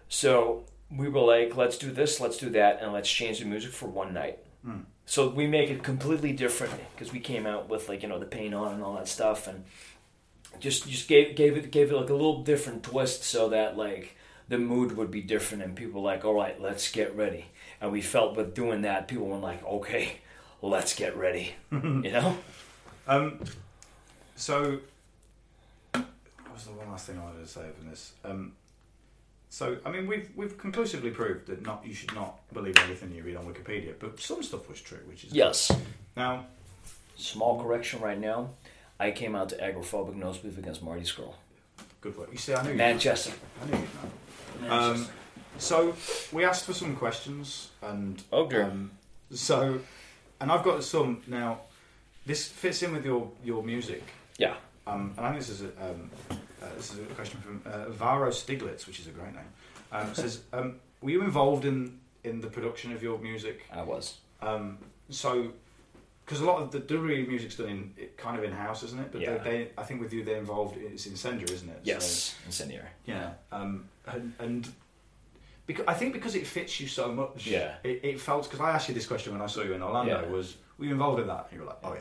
So we were like, let's do this, let's do that, and let's change the music for one night. So we make it completely different because we came out with like you know the paint on and all that stuff, and just just gave gave it gave it like a little different twist so that like the mood would be different, and people were like, all right, let's get ready. And we felt with doing that, people were like, okay, let's get ready. *laughs* you know? Um, so, what was the one last thing I wanted to say from this? Um, so, I mean, we've we've conclusively proved that not you should not believe everything you read on Wikipedia, but some stuff was true, which is Yes. Now, Small correction right now. I came out to agoraphobic nosebleed against Marty Scurll. good work. You see, I knew. Manchester. You, I knew you'd know. Um, so we asked for some questions, and Oh, dear. um, so, and I've got some now. This fits in with your your music. yeah. Um, and I think this is a, um, uh, this is a question from uh, Varo Stiglitz, which is a great name. Um, it says, um, "Were you involved in in the production of your music? I was. Um, so, because a lot of the WWE music's done in it kind of in house, isn't it? But Yeah. they, they, I think with you, they're involved. It's incendiary, isn't it? Yes. Incendiary. So, yeah. Um, and, and because I think because it fits you so much. Yeah. It, it felt because I asked you this question when I saw you in Orlando. Yeah. Was were you involved in that? And you were like, oh yeah,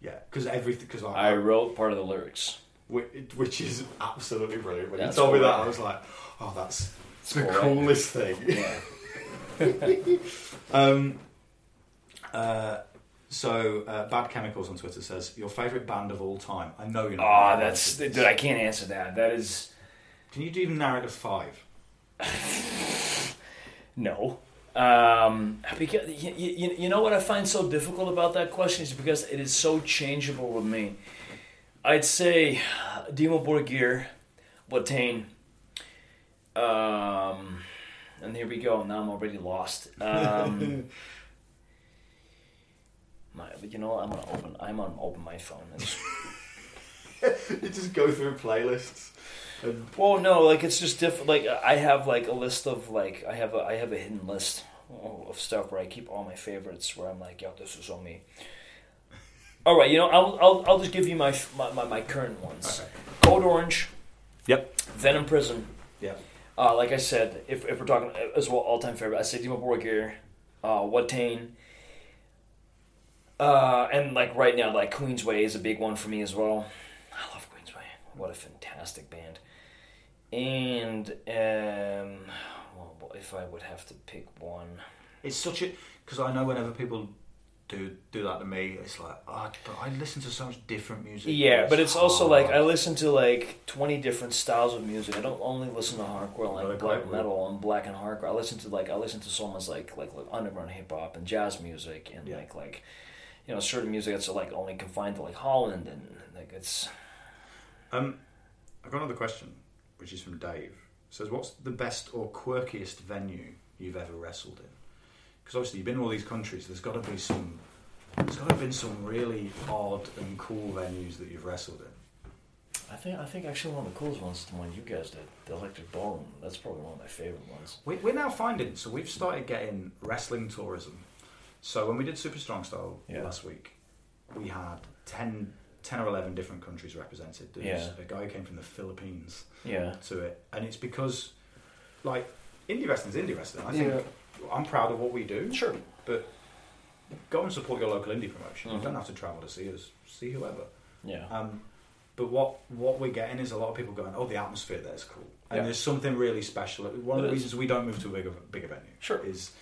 yeah. Because everything. Because I wrote part of the lyrics. Which, which is absolutely brilliant. When That's you told me that? I was like, "Oh, that's It's the coolest thing." Yeah. *laughs* *laughs* um, uh, so, uh, Bad Chemicals on Twitter says, "Your favorite band of all time." I know you're not. Oh, that's dude. I can't answer that. That is Can you even narrow it to five? *laughs* no. Um, because you, you, you know what I find so difficult about that question is because it is so changeable with me. I'd say Dimmu Borgir, Watain, um, and here we go. Now I'm already lost. Um, *laughs* my, you know. I'm gonna open. I'm gonna open my phone. *laughs* You just go through playlists. And Well, no, like it's just different. Like I have like a list of like I have a I have a hidden list of stuff where I keep all my favorites. Where I'm like, yo, this is on me. All right, you know, I'll I'll, I'll just give you my my, my, my current ones. Okay. Code Orange, yep, Venom Prison. yep. Uh, like I said, if, if we're talking as well, all time favorite, I say Dimmu Borgir, uh, Watain. Uh, and like right now, like Queensway is a big one for me as well. I love Queensway. What a fantastic band. And um, well, if I would have to pick one, It's such a because I know whenever people do do that to me, it's like, oh, but I listen to so much different music. yeah, but it's also like I listen to like twenty different styles of music. I don't only listen to hardcore like black metal and black and hardcore. I listen to like I listen to so much like like, like underground hip hop and jazz music and Yeah. like like you know certain music that's like only confined to like Holland and like it's Um, I've got another question, which is from Dave. It says, "What's the best or quirkiest venue you've ever wrestled in?" Because obviously you've been to all these countries. There's got to be some. There's got to have been some really odd and cool venues that you've wrestled in. I think I think actually one of the coolest ones is the one you guys did, the Electric Ballroom. That's probably one of my favorite ones. We, we're now finding so we've started getting wrestling tourism. So when we did Super Strong Style Yeah. last week, we had 10, 10 or eleven different countries represented. There was Yeah. a guy who came from the Philippines Yeah. to it, and it's because like indie wrestling is indie wrestling. I think I'm proud of what we do. Sure. but go and support your local indie promotion. You Mhm. don't have to travel to see us. See whoever. Yeah. Um, but what what we're getting is a lot of people going, "Oh, the atmosphere there's cool," and Yeah. there's something really special. One of It the is. reasons we don't move to a bigger bigger venue Sure. is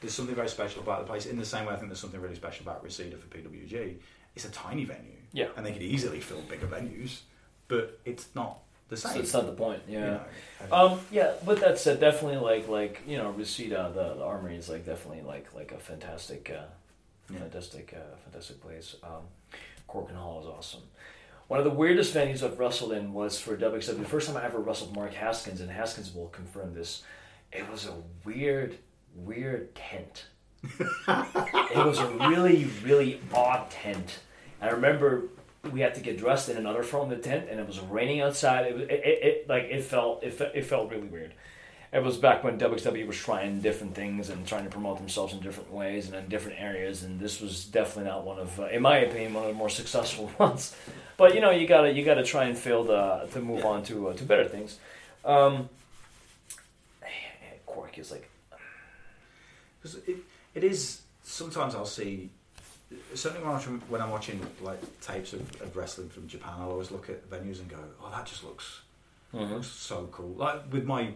there's something very special about the place. In the same way, I think there's something really special about Reseda for PWG. It's a tiny venue, Yeah. and they could easily fill bigger venues, but it's not the So same. it's not the point. you Yeah. know, and- Um, yeah, but that said, definitely like like you know, Reseda, the, the Armory is like definitely like like a fantastic, uh, Yeah. fantastic, uh, fantastic place. Um, Korakuen Hall is awesome. One of the weirdest venues I've wrestled in was for WXW. The first time I ever wrestled Mark Haskins, and Haskins will confirm this. It was a weird, weird tent. *laughs* it was a really, really odd tent. I remember we had to get dressed in another from the tent, and it was raining outside. It, was, it, it, it like it felt it, it felt really weird. It was back when WXW was trying different things and trying to promote themselves in different ways and in different areas, and this was definitely not one of, uh, in my opinion, one of the more successful *laughs* ones. But you know, you gotta you gotta try and fail to to move on to uh, to better things. Um, *sighs* Cork is like 'Cause it, it is sometimes I'll see certainly when I'm watching, when I'm watching like tapes of, of wrestling from Japan, I'll always look at venues and go, "Oh, that just looks mm-hmm. looks so cool." Like with my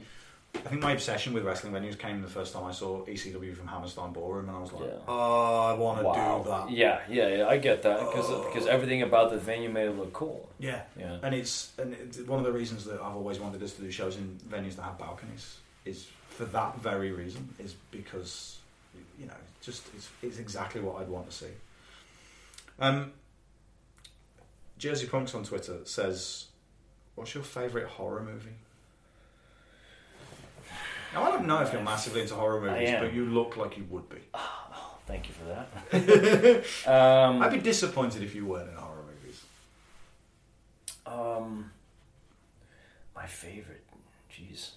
I think my obsession with wrestling venues came the first time I saw ECW from Hammerstein Ballroom, and I was like, Yeah. "Oh, I want to Wow. do that." Yeah, yeah, yeah. I get that because oh. because everything about the venue made it look cool. Yeah, Yeah. and it's and it's one of the reasons that I've always wanted us to do shows in venues that have balconies is for that very reason. Is because you know, just it's, it's exactly what I'd want to see. Um, Jersey Punks on Twitter says, "What's your favourite horror movie?" Now I don't know if you're massively into horror movies, but you look like you would be. *sighs* Oh, Thank you for that. *laughs* um, I'd be disappointed if you weren't in horror movies. Um, my favorite, jeez,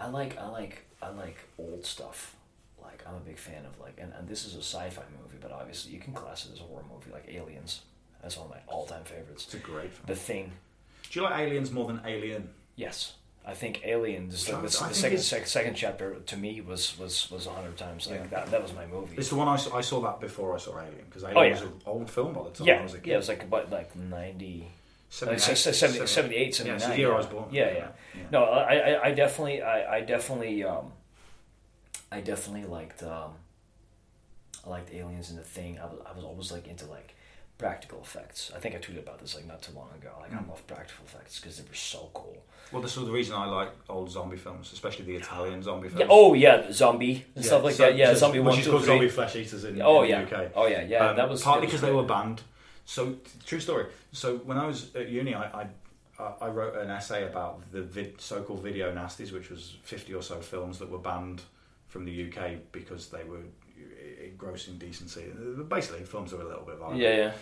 I like I like I like old stuff. Like I'm a big fan of like, and, and this is a sci-fi movie, but obviously you can class it as a horror movie, like Aliens. That's one of my all-time favorites. It's a great film. The Thing, Do you like Aliens more than Alien? yes. I think Aliens, like, the, second sec, second chapter to me was was was a hundred times like Yeah. that. That was my movie. It's the one I saw, I saw that before I saw Alien because Alien Oh, yeah. was an old film by the time I was a kid. yeah, it was like about like ninety. 78, 70, 70, 78, 79. Yeah, the year I was born. Yeah, yeah. No, I, I, I definitely, I, I definitely, um, I definitely liked, um, I liked Aliens and the Thing. I was, I was always like into like practical effects. I think I tweeted about this like not too long ago. Like Mm. I love practical effects because they were so cool. Well, this was the reason I like old zombie films, especially the Italian *gasps* zombie films. Yeah. Oh yeah, zombie and Yeah, stuff like so- that. Yeah, so- zombie which one, is two, called three. Zombie Flesh Eaters in, Oh in yeah. the UK. Oh yeah. Yeah. Um, that was partly because they were banned. So, t- true story. So, when I was at uni, I, I, I wrote an essay about the vid, so-called video nasties, which was fifty or so films that were banned from the UK because they were engrossing decency. Basically, films were a little bit violent. Yeah, yeah.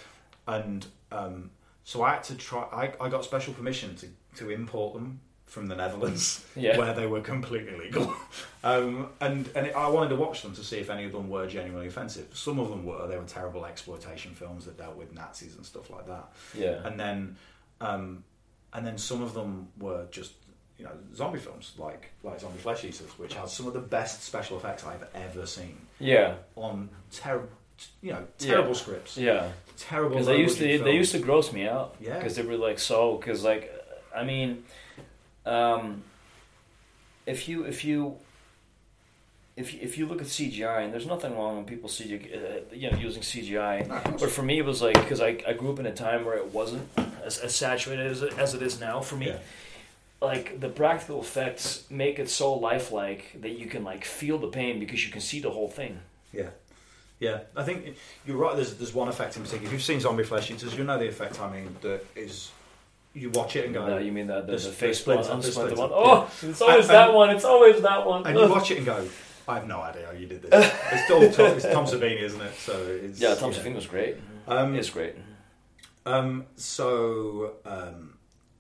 and um, so I had to try. I, I got special permission to, to import them from the Netherlands, *laughs* Yeah. where they were completely legal. *laughs* um, and and it, I wanted to watch them to see if any of them were genuinely offensive. Some of them were. They were terrible exploitation films that dealt with Nazis and stuff like that. Yeah. And then, um, and then some of them were just. You know, zombie films like like Zombie Flesh Eaters, which has some of the best special effects I've ever seen Yeah. on terrible, you know, Yeah. terrible scripts, Yeah. terrible. Because they used to, low-budget they used to gross me out. Yeah. Because they were like so. Because like, I mean, um, if you if you if you, if you look at CGI, and there's nothing wrong when people see uh, you know using CGI, but for me it was like because I, I grew up in a time where it wasn't as, as saturated as it, as it is now for me. Yeah. Like the practical effects make it so lifelike that you can like feel the pain because you can see the whole thing. Yeah, yeah. I think you're right. There's there's one effect in particular. If you've seen Zombie Flesh Eaters, you know the effect. I mean, that is you watch it and go. No, you mean the the, The the, face splinter, one, the unsplinter splinter, one? Oh, it's always And- that one. It's always that one. and you watch it and go. I have no idea how you did this. It's still Tom, it's Tom Savini, isn't it? So it's Yeah, Tom Savini was great. Um, it's great. Um, so, um,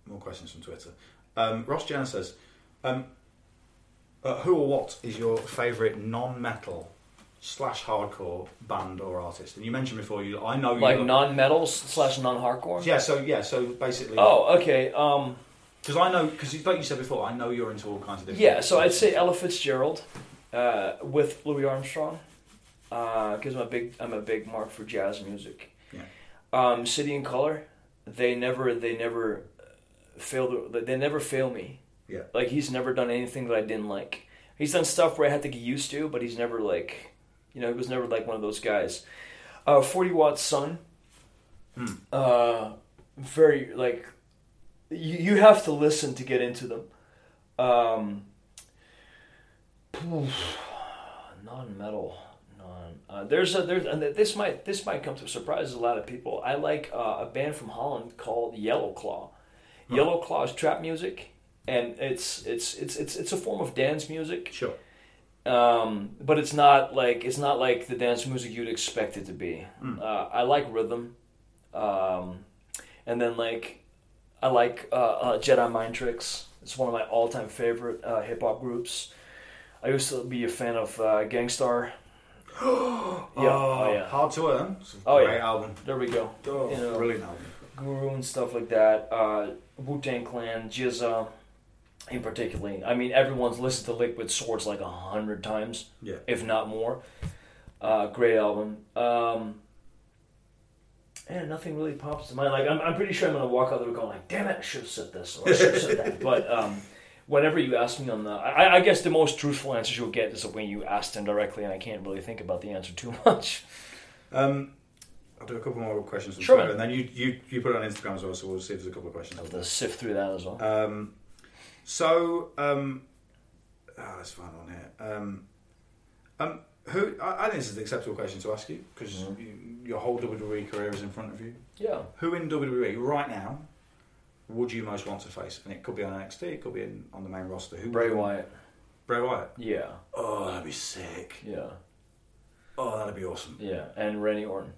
more questions from Twitter. Um, Ross Jenner says, um, uh, "Who or what is your favourite non-metal slash hardcore band or artist?" And you mentioned before, you I know you Like got- non-metal slash non-hardcore. Yeah, so yeah, so basically, Oh, okay. Um, because I know, because like you said before, I know you're into all kinds of different. yeah. So I'd say Ella Fitzgerald uh, with Louis Armstrong because I'm a big I'm a big mark for jazz music. Yeah. Um, City and Colour, they never they never fail to, they never fail me. Yeah. Like he's never done anything that I didn't like. He's done stuff where I had to get used to, but he's never like, you know, he was never like one of those guys. Uh, Forty Watt Sun. Hmm. Uh, very like, you you have to listen to get into them. Um, *sighs* non-metal, non. Uh, there's a there's and this might this might come to surprise a lot of people. I like uh, a band from Holland called Yellow Claw. Yellow Claw's trap music, and it's it's it's it's it's a form of dance music. sure. Um, but it's not like it's not like the dance music you'd expect it to be. Mm. Uh, I like rhythm, um, and then like I like uh, uh, Jedi Mind Tricks. It's one of my all-time favorite uh, hip hop groups. I used to be a fan of uh, Gang Starr. *gasps* yeah, oh, yeah. Hard to Earn. It's a Oh, great yeah. album. There we go. Oh, You know. brilliant album. Guru and stuff like that. Wu Tang Clan, GZA, in particular. I mean, everyone's listened to Liquid Swords like a hundred times, Yeah. if not more. Uh, great album. Um, and nothing really pops to mind. Like I'm, I'm pretty sure I'm gonna walk out there going like, "Damn it, I should have said this or I should have said that." *laughs* But um, whenever you ask me on the, I, I guess the most truthful answers you'll get is when you ask them directly, and I can't really think about the answer too *laughs* much. Um, I'll do a couple more questions on Sure, Twitter, and then you, you you put it on Instagram as well. So we'll see if there's a couple of questions. I'll have sift through that as well. Um, so, um, ah, let's find one here. Um, um, who? I, I think this is an acceptable question to ask you because Mm-hmm. you, your whole WWE career is in front of you. yeah. Who in WWE right now would you most want to face? And it could be on NXT, it could be in, on the main roster. Who? Bray Wyatt. Bray Wyatt. Yeah. Oh, that'd be sick. Yeah. Oh, that'd be awesome. Yeah. And Randy Orton.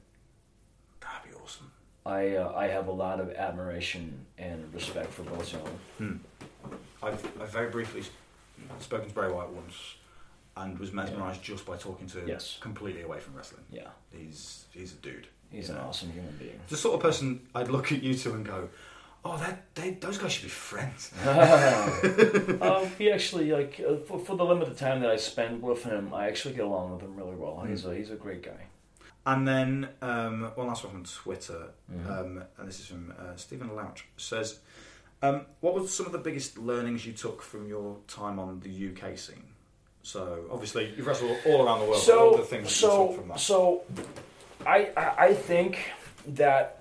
That'd be awesome. I uh, I have a lot of admiration and respect for both gentlemen. I've, I've very briefly spoken to Bray Wyatt once and was mesmerised just by talking to him Yes. completely away from wrestling. Yeah. He's he's a dude. He's an awesome human being. The sort of person I'd look at you two and go, "Oh, that they, those guys should be friends." *laughs* um, he actually like uh, for, for the limited time that I spend with him, I actually get along with him really well. He's a he's a great guy. And then um, one last one from Twitter, um, and this is from uh, Stephen Louch. Says, um, "What were some of the biggest learnings you took from your time on the UK scene?" So obviously you've wrestled all around the world. so all the things that you so took from that. so I, I I think that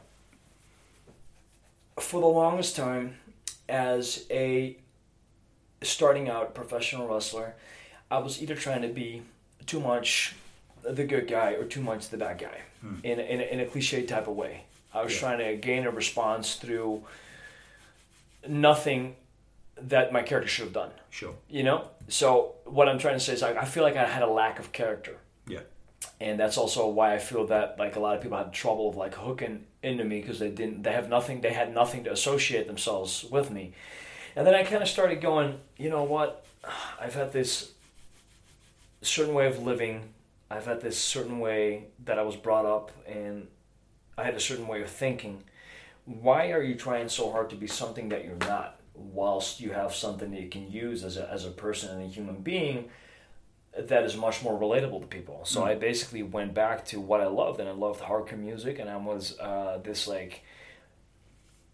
for the longest time as a starting out professional wrestler I was either trying to be too much the good guy or too much the bad guy. Hmm. In, a- in, in a cliche type of way. I was Yeah. trying to gain a response through nothing that my character should have done. Sure. you know? So what i'm trying to say is I, I feel like i had a lack of character. Yeah. and that's also why I feel that like a lot of people had trouble of like hooking into me because they didn't they have nothing they had nothing to associate themselves with me, and then I kind of started going you know what? I've had this certain way of living I've had this certain way that I was brought up and I had a certain way of thinking why are you trying so hard to be something that you're not whilst you have something that you can use as a, as a person and a human being that is much more relatable to people. So I basically went back to what I loved, and I loved hardcore music, and I was uh, this like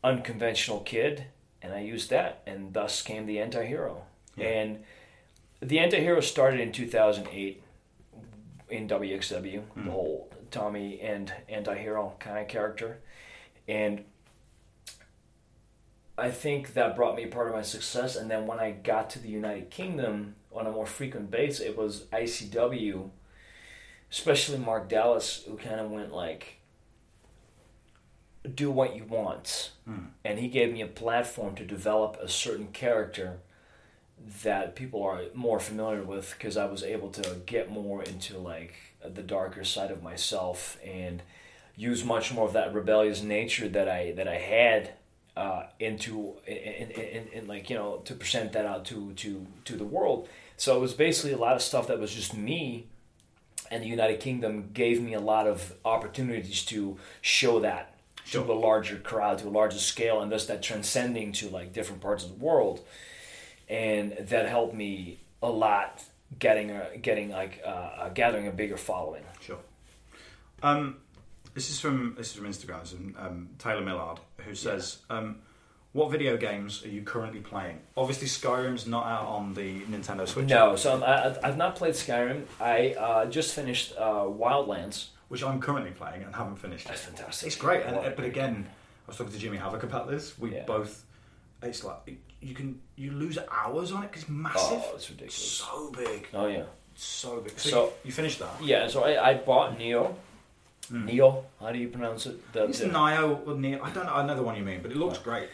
unconventional kid, and I used that, and thus came the anti-hero. And the anti-hero started in 2008 in WXW, the hmm. whole Tommy and anti-hero kind of character, and I think that brought me part of my success. And then when I got to the United Kingdom on a more frequent basis, it was ICW, especially Mark Dallas, who kind of went like, do what you want. Hmm. And he gave me a platform to develop a certain character that people are more familiar with because I was able to get more into like the darker side of myself and use much more of that rebellious nature that I that I had uh, into in, in, in, in like you know to present that out to to to the world. So it was basically a lot of stuff that was just me, and the United Kingdom gave me a lot of opportunities to show that to a larger crowd, to a larger scale, and thus that transcending to like different parts of the world and that helped me a lot getting a, getting like uh, uh, gathering a bigger following. Sure. Um, this is from this is from Instagram. It's from, um, Taylor Millard who says, um, "What video games are you currently playing? Obviously, Skyrim's not out on the Nintendo Switch. No, so I'm, I, I've not played Skyrim. I uh, just finished uh, Wildlands. which I'm currently playing and haven't finished. That's fantastic. It's great, and, but again, I was talking to Jimmy Havoc about this. We Yeah. both. It's like you can you lose hours on it because it's massive. Oh, it's ridiculous. So big, Oh yeah, so big. So, So- you, you finished that? yeah. So I, I bought Neo. Hmm. Neo, how do you pronounce it? The- It's the- Nio or Neo. I don't know. I know the one you mean, but it looks great.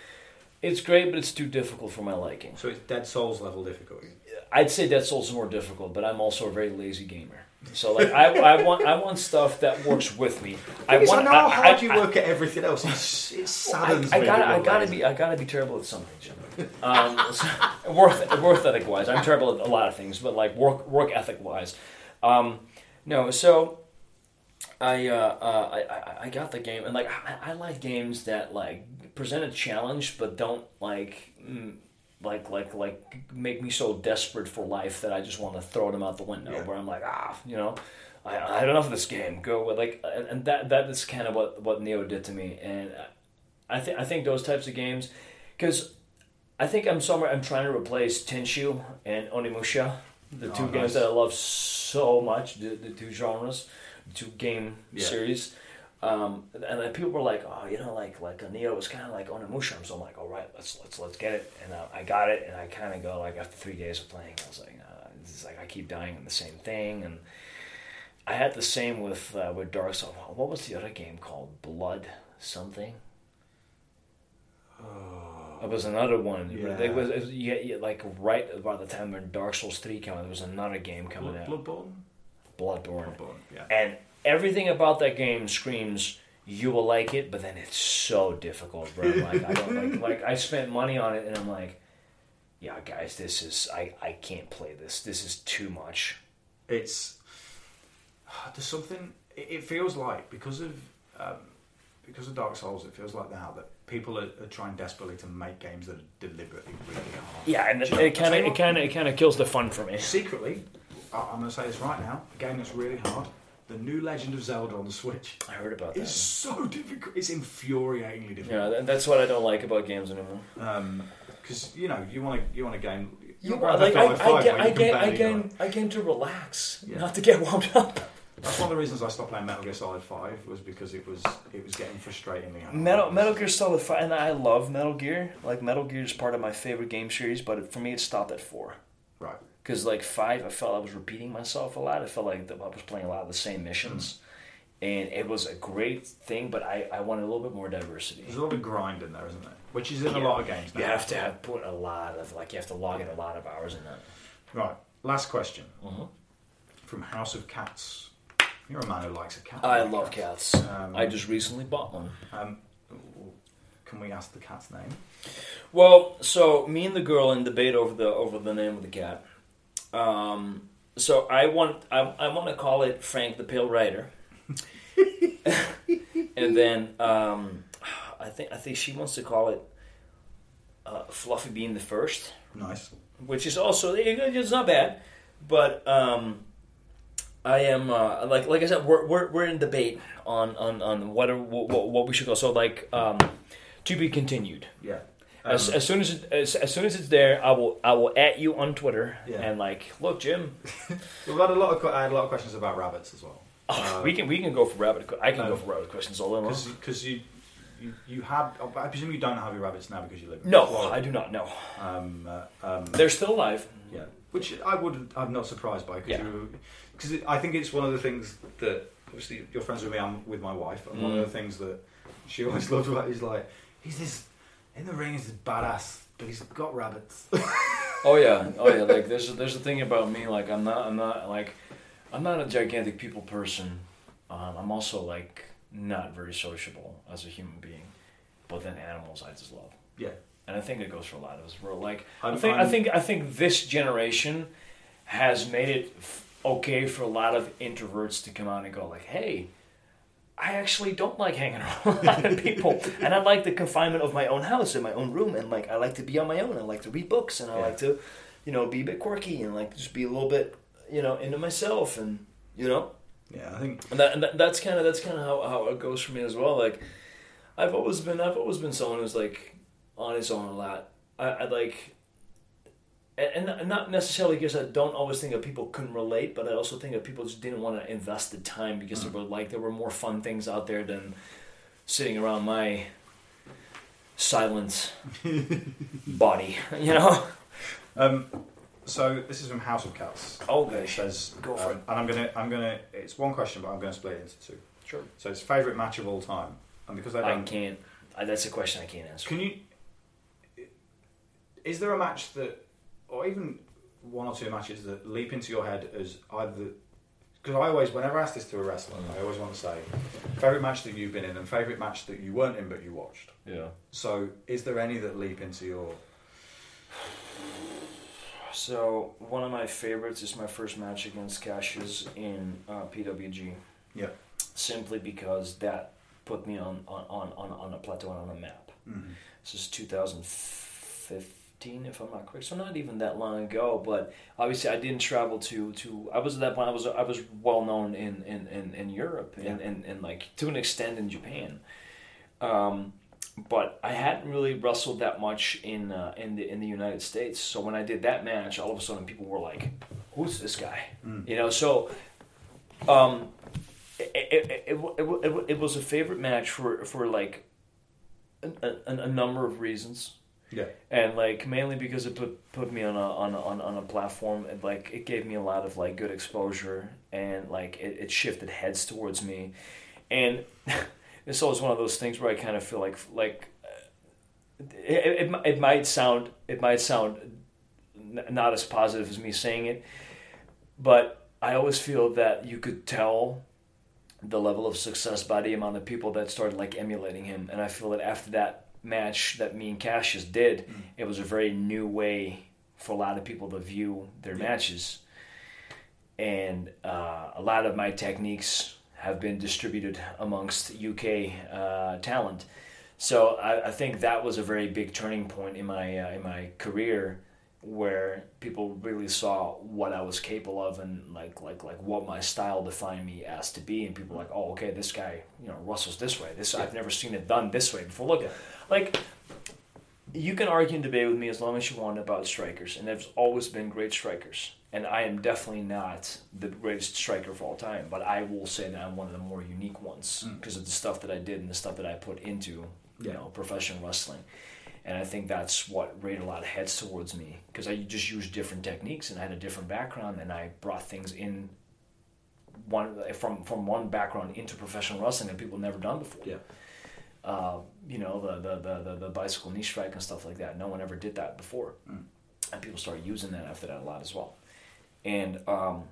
it's great, but it's too difficult for my liking. So it's Dark Souls level difficulty. I'd say Dark Souls is more difficult, but I'm also a very lazy gamer. So like I, I want I want stuff that works with me. I Because I, want know how hard I- you I- work at everything else. It's, it I, saddens I me. gotta, that I gotta be, I gotta be terrible at something, Jim. *laughs* Um, so- *laughs* worth, worth ethic wise, I'm terrible at a lot of things, but like work, work ethic wise, um, no. So, I, uh, uh, I, I, I got the game, and like I, I like games that like present a challenge, but don't like, mm, like, like, like make me so desperate for life that I just want to throw them out the window. Yeah. Where I'm like, ah, you know. I, I had enough of this game. Go with like, and, and that that is kind of what what Neo did to me, and I think I think those types of games, because I think I'm somewhere. I'm trying to replace Tenchu and Onimusha, the two Oh, games that I love so much. The, the two genres, the two game Yeah. series. Um, and then people were like, "Oh, you know, like like a Neo was kind of like Onimusha. So I'm like, "All right, let's let's let's get it." And uh, I got it, and I kind of go like after three days of playing, I was like, uh, "This is like I keep dying on the same thing." And I had the same with uh, with Dark Souls. What was the other game called? Blood something. Oh, It was another one. Yeah. It was, it was yeah, yeah, like right about the time when Dark Souls three came out. There was another game coming Blood, out, Bloodborne. Bloodborne, Bloodborne. Yeah. and everything about that game screams you will like it, but then it's so difficult, bro. Like I don't like *laughs* like I spent money on it, and I'm like, yeah, guys, this is I I can't play this. This is too much. it's *sighs* there's something it feels like because of um, because of Dark Souls it feels like now that people are, are trying desperately to make games that are deliberately really hard Yeah, and Do it you know- it kind of it kind of it kind of kills the fun for me. secretly I'm going to say this right now a game that's really hard the new Legend of Zelda on the Switch I heard about is It's so difficult it's infuriatingly Yeah, difficult that- that's what I don't like about games anymore. Um, because you know you want to you want a game You Grand like Theft I, Auto I, get, I get, I get. I get to relax, Yeah. not to get wound up. that's one of the reasons I stopped playing Metal Gear Solid 5 was because it was it was getting frustratingly hard Metal Metal Gear Solid Five, and I love Metal Gear. Like Metal Gear is part of my favorite game series, but for me, it stopped at four. right Because like five, I felt I was repeating myself a lot. I felt like I was playing a lot of the same missions, and it was a great thing. But I, I wanted a little bit more diversity. There's a lot of grind in there, isn't there? Which is in a lot of games now. You have to have put a lot of like you have to log in a lot of hours in that. Right. Last question. Mm-hmm. From House of Cats. You're a man who likes a cat. I love cats. Um, I just recently bought one. Um, can we ask the cat's name? Well, so me and the girl in debate over the over the name of the cat. Um, so I want I, I want to call it Frank the Pale Rider, *laughs* and then um, I think I think she wants to call it uh, Fluffy Bean the First, Nice. which is also it's not bad, but um, I am uh, like like I said we're, we're, we're in debate on on on what, are, what what we should go. So like um, to be continued. Yeah. As, Um, as soon as, it, as as soon as it's there, I will I will at you on Twitter Yeah. and like, look, Jim, *laughs* We've had a lot of. I had a lot of questions about rabbits as well. oh, we can we can go for rabbit. I can go um, for rabbit questions all in long. Because you, you you had. I presume you don't have your rabbits now because you live. in No, Florida. I do not know. Um, uh, um, They're still alive. Yeah, which I would. I'm not surprised by Yeah. because because I think it's one of the things that obviously you're friends with me. I'm with my wife, and one Mm. of the things that she always *laughs* loved about is like he's this in the ring. He's badass, but he's got rabbits. *laughs* Oh yeah, oh yeah. Like there's a, there's a thing about me. Like I'm not I'm not like I'm not a gigantic people person. Um, I'm also like not very sociable as a human being. But then animals, I just love. yeah, and I think it goes for a lot of us. We're like, i I'm- think, i I'm- think, I think this generation has made it f- okay for a lot of introverts to come out and go like, "Hey, I actually don't like hanging *laughs* around a lot of people, and I like the confinement of my own house and my own room, and like I like to be on my own. I like to read books, and I Yeah. like to, you know, be a bit quirky and like just be a little bit, you know, into myself, and you know, yeah. I think and, that, and that, that's kind of that's kind of how, how it goes for me as well. Like, I've always been I've always been someone who's like on his own a lot. I, I like, and, and not necessarily because I don't always think that people couldn't relate, but I also think that people just didn't want to invest the time because there were like there were more fun things out there than sitting around my silent *laughs* body. You know. um, so. This is from House of Cats. Oh, It says, Go for um, it. and I'm gonna, I'm gonna. It's one question, but I'm gonna split it into two. Sure. So it's favorite match of all time, and because I I don't, can't. I, that's a question I can't answer. Can you? Is there a match that, or even one or two matches that leap into your head as either? Because I always, whenever I ask this to a wrestler, I always want to say favorite match that you've been in and favorite match that you weren't in but you watched. Yeah. So, is there any that leap into your? So one of my favorites is my first match against Cassius in uh, PWG, Yeah. simply because that put me on on, on, on, on a plateau and on a map. Mm-hmm. This is 2015, if I'm not correct. So not even that long ago. But obviously, I didn't travel to to. I was at that point. I was I was well known in in, in, in Europe and, Yeah. and and like to an extent in Japan. Um, but I hadn't really wrestled that much in uh, in the in the United States. So when I did that match, all of a sudden people were like, "Who's this guy?" You know. So, um, it, it, it, it, it, it was a favorite match for for like a, a, a number of reasons Yeah. and like mainly because it put put me on a on a, on, a platform and like it gave me a lot of like good exposure and like it, it shifted heads towards me and *laughs* it's always one of those things where I kind of feel like like it, it, it might sound it might sound n- not as positive as me saying it but I always feel that you could tell the level of success by the amount of people that started like emulating him and I feel that after that match that me and Cassius did it was a very new way for a lot of people to view their matches and uh, a lot of my techniques have been distributed amongst UK uh, talent. So I, I think that was a very big turning point in my uh, in my career, where people really saw what I was capable of and like like like what my style defined me as to be, and people were like, oh okay, this guy you know wrestles this way. This I've never seen it done this way before. Look, like you can argue and debate with me as long as you want about strikers, and there's always been great strikers. And I am definitely not the greatest striker of all time, but I will say that I'm one of the more unique ones hmm. because of the stuff that I did and the stuff that I put into, you Yeah. know, professional wrestling. And I think that's what raised a lot of heads towards me because I just used different techniques and I had a different background and I brought things in one from from one background into professional wrestling that people never done before Yeah. Uh, you know, the, the, the, the, bicycle knee strike and stuff like that. No one ever did that before. And people started using that after that a lot as well. And um,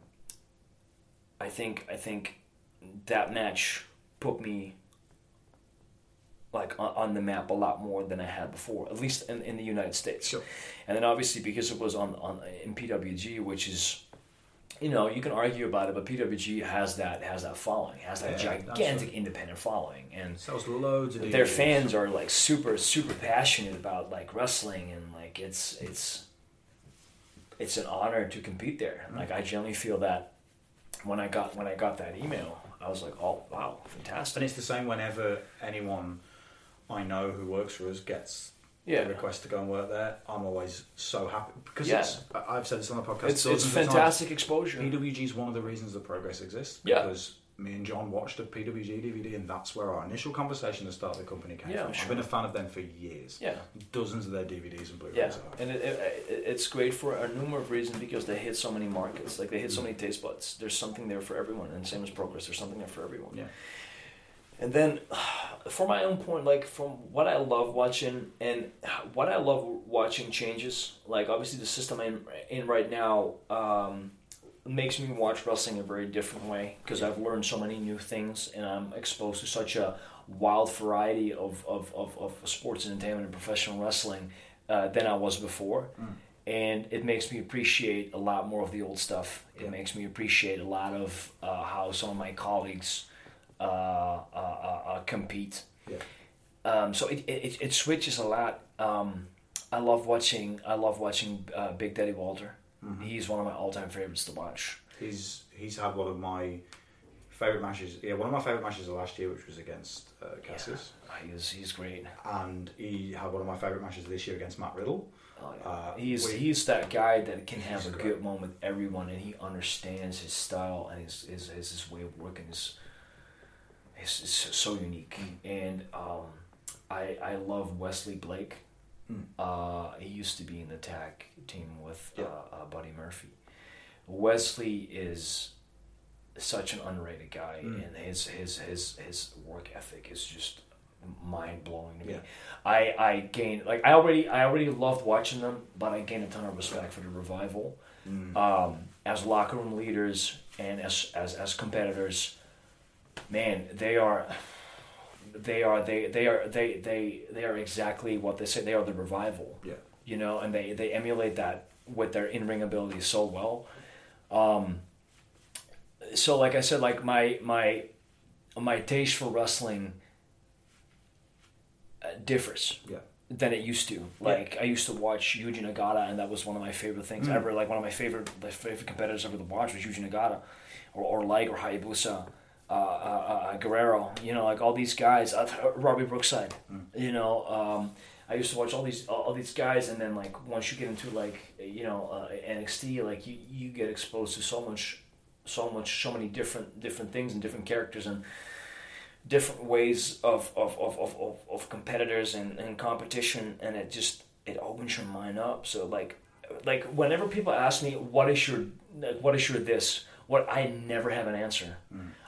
I think I think that match put me like on, on the map a lot more than I had before, at least in, in the United States. Sure. And then obviously because it was on, on in PWG, which is you know, you can argue about it, but PWG has that has that following, has that Yeah, gigantic absolutely. independent following, and Sells loads of their DVDs. fans are like super super passionate about like wrestling and like it's it's it's an honor to compete there Mm-hmm. like i generally feel that when i got when i got that email i was like oh wow fantastic. And it's the same whenever anyone I know who works for us gets Yeah. request to go and work there. I'm always so happy because Yeah. it's. I've said this on the podcast. it's, it's of times. fantastic exposure PWG is one of the reasons the progress exists. Yeah. Because me and John watched a PWG DVD, and that's where our initial conversation to start the company came Yeah, from. sure. I've been a fan of them for years. yeah Dozens of their DVDs and Blu-rays. yeah and it, it, it- it's great for a number of reasons because they hit so many markets like they hit so mm. many taste buds there's something there for everyone and same as progress there's something there for everyone Yeah. And then, *sighs* for my own point, like from what I love watching and what I love watching changes. Like obviously, the system I'm in right now um, makes me watch wrestling a very different way because I've learned so many new things and I'm exposed to such a wild variety of of, of, of sports and entertainment and professional wrestling uh, than I was before. And it makes me appreciate a lot more of the old stuff. It Yeah. makes me appreciate a lot of uh, how some of my colleagues compete. Yeah. Um, so it, it, it switches a lot. Um, I love watching. I love watching uh, Big Daddy Walter. He's one of my all-time favorites to watch. He's he's had one of my favorite matches. Yeah, one of my favorite matches of last year, which was against uh, Cassius, He's he's great. and he had one of my favorite matches this year against Matt Riddle. Oh, yeah. Uh, he's we- he's that guy that can have a great. good moment with everyone, and he understands his style and his his, his, his way of working is is, is so unique. And um, I I love Wesley Blake. Mm. Uh, he used to be in the tag team with Yeah. uh, uh, Buddy Murphy. Wesley is such an underrated guy, Mm. and his his his his work ethic is just mind blowing to me. Yeah. I I gained like I already I already loved watching them, but I gained a ton of respect for the revival. Mm. Um, as locker room leaders and as as as competitors, man, they are. They are they they are they they they are exactly what they say. They are the revival Yeah. you know, and they, they emulate that with their in ring ability so well. Um, so, like I said, like my my my taste for wrestling uh, differs Yeah. than it used to. Like I used to watch Yuji Nagata, and that was one of my favorite things Mm. ever. Like one of my favorite my favorite competitors ever to watch was Yuji Nagata, or or like or Hayabusa. Uh, uh, uh, Guerrero, you know, like all these guys, uh, Robbie Brookside, you know. Um, I used to watch all these all, these guys, and then like once you get into like you know uh, NXT, like you, you get exposed to so much, so much, so many different different things and different characters and different ways of of, of, of, of, competitors and, and competition, and it just it opens your mind up. So like like whenever people ask me what is your like, what is your this, what I never have an answer.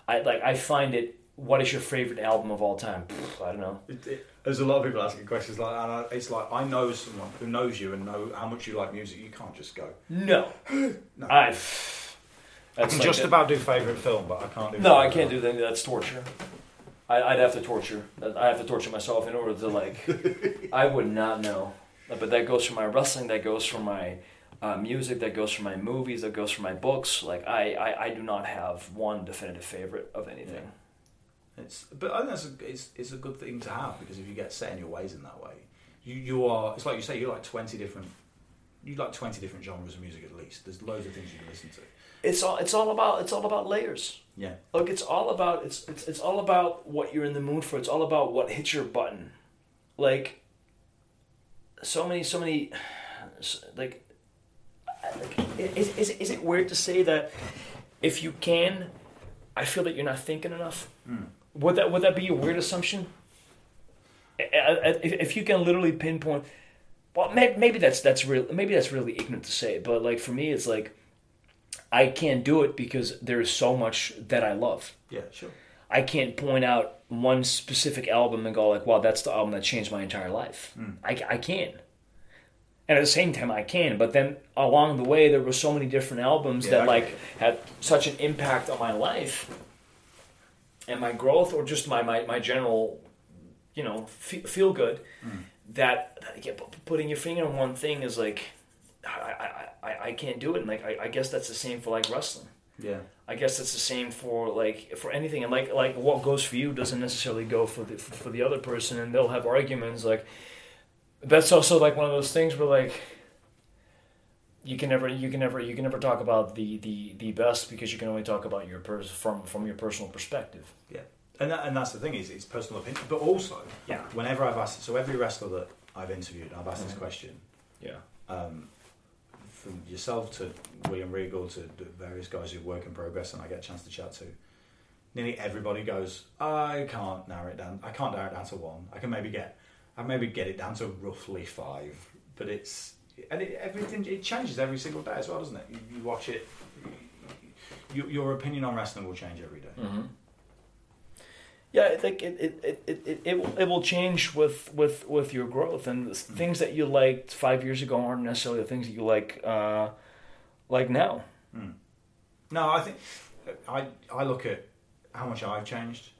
I like I find it. What is your favorite album of all time? Pfft, I don't know. It, it, there's a lot of people asking questions like, and I, it's like I know someone who knows you and know how much you like music. You can't just go. No, *gasps* No. I. I can like just that- about do favorite film, but I can't do. No, I can't do film. that. That's torture. I, I'd have to torture. I have to torture myself in order to like. *laughs* I would not know. But that goes for my wrestling. That goes for my uh, music. That goes for my movies. That goes for my books. Like I, I, I do not have one definitive favorite of anything. It's, but I think that's a, it's, it's a good thing to have because if you get set in your ways in that way, you, you are. It's like you say, you like twenty different. You like twenty different genres of music at least. There's loads of things you can listen to. It's all. It's all about. It's all about layers. Yeah, Look, it's all about. It's it's it's all about what you're in the mood for. It's all about what hits your button. Like. So many, so many, *sighs* like is, is, is it weird to say that if you can, I feel that you're not thinking enough. Hmm. Would that would that be a weird assumption? If you can literally pinpoint, well, maybe, that's that's real. Maybe that's really ignorant to say, but like for me, it's like I can't do it because there is so much that I love. yeah, sure. I can't point out one specific album and go like, "Wow, that's the album that changed my entire life." Hmm. I, I can't. And at the same time, I can. But then along the way, there were so many different albums Yeah, that like it. had such an impact on my life and my growth, or just my my, my general, you know, fe- feel good. Hmm. That, that yeah, pu- putting your finger on one thing is like, I I, I, I can't do it. And like, I, I guess that's the same for like wrestling. Yeah, I guess that's the same for like for anything, and like like what goes for you doesn't necessarily go for the for the other person, and they'll have arguments. Like that's also like one of those things where like you can never you can never you can never talk about the the the best because you can only talk about your pers- from from your personal perspective. yeah. And that, and that's the thing is it's personal opinion, but also Yeah. Whenever I've asked, so every wrestler that I've interviewed, I've asked this question. Yeah. um, from yourself to William Regal to the various guys who work in progress and I get a chance to chat to, nearly everybody goes, I can't narrow it down. I can't narrow it down to one. I can maybe get, I maybe get it down to roughly five, but it's and it, everything it changes every single day as well, doesn't it? You, you watch it. You, your opinion on wrestling will change every day. Mm-hmm. Yeah, I think it it, it, it, it, it, will, it will change with, with, with your growth and the things that you liked five years ago aren't necessarily the things that you like uh, like now. No, I think I I look at how much I've changed.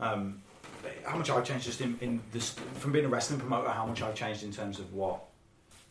Um, how much I've changed just in, in this from being a wrestling promoter. How much I've changed in terms of what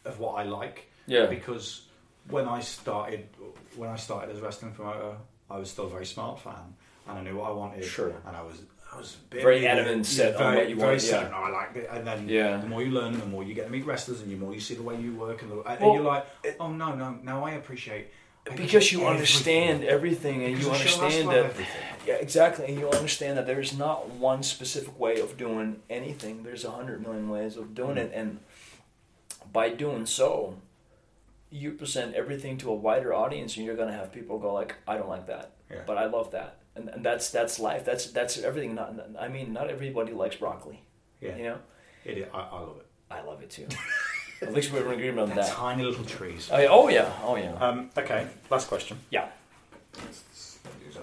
of what I like. Yeah. Because when I started when I started as a wrestling promoter, I was still a very smart fan and I knew what I wanted. Sure. And I was I was Very adamant set on very, what you very wanted, set. yeah. I like it. And then Yeah. the more you learn, the more you get to meet wrestlers, and the more you see the way you work, and, the, and Well, you're like, oh no, no, now I appreciate. Because you appreciate understand everything and Because you the show has to understand that everything. yeah exactly and you understand that there's not one specific way of doing anything there's a hundred million ways of doing it and by doing so you present everything to a wider audience and you're going to have people go like i don't like that Yeah. but i love that and, and that's that's life that's that's everything not i mean not everybody likes broccoli Yeah. you know It is. I, I love it. i love it too *laughs* at least we're in agreement on They're that tiny little trees. oh yeah oh yeah, oh, yeah. Um, okay, last question. yeah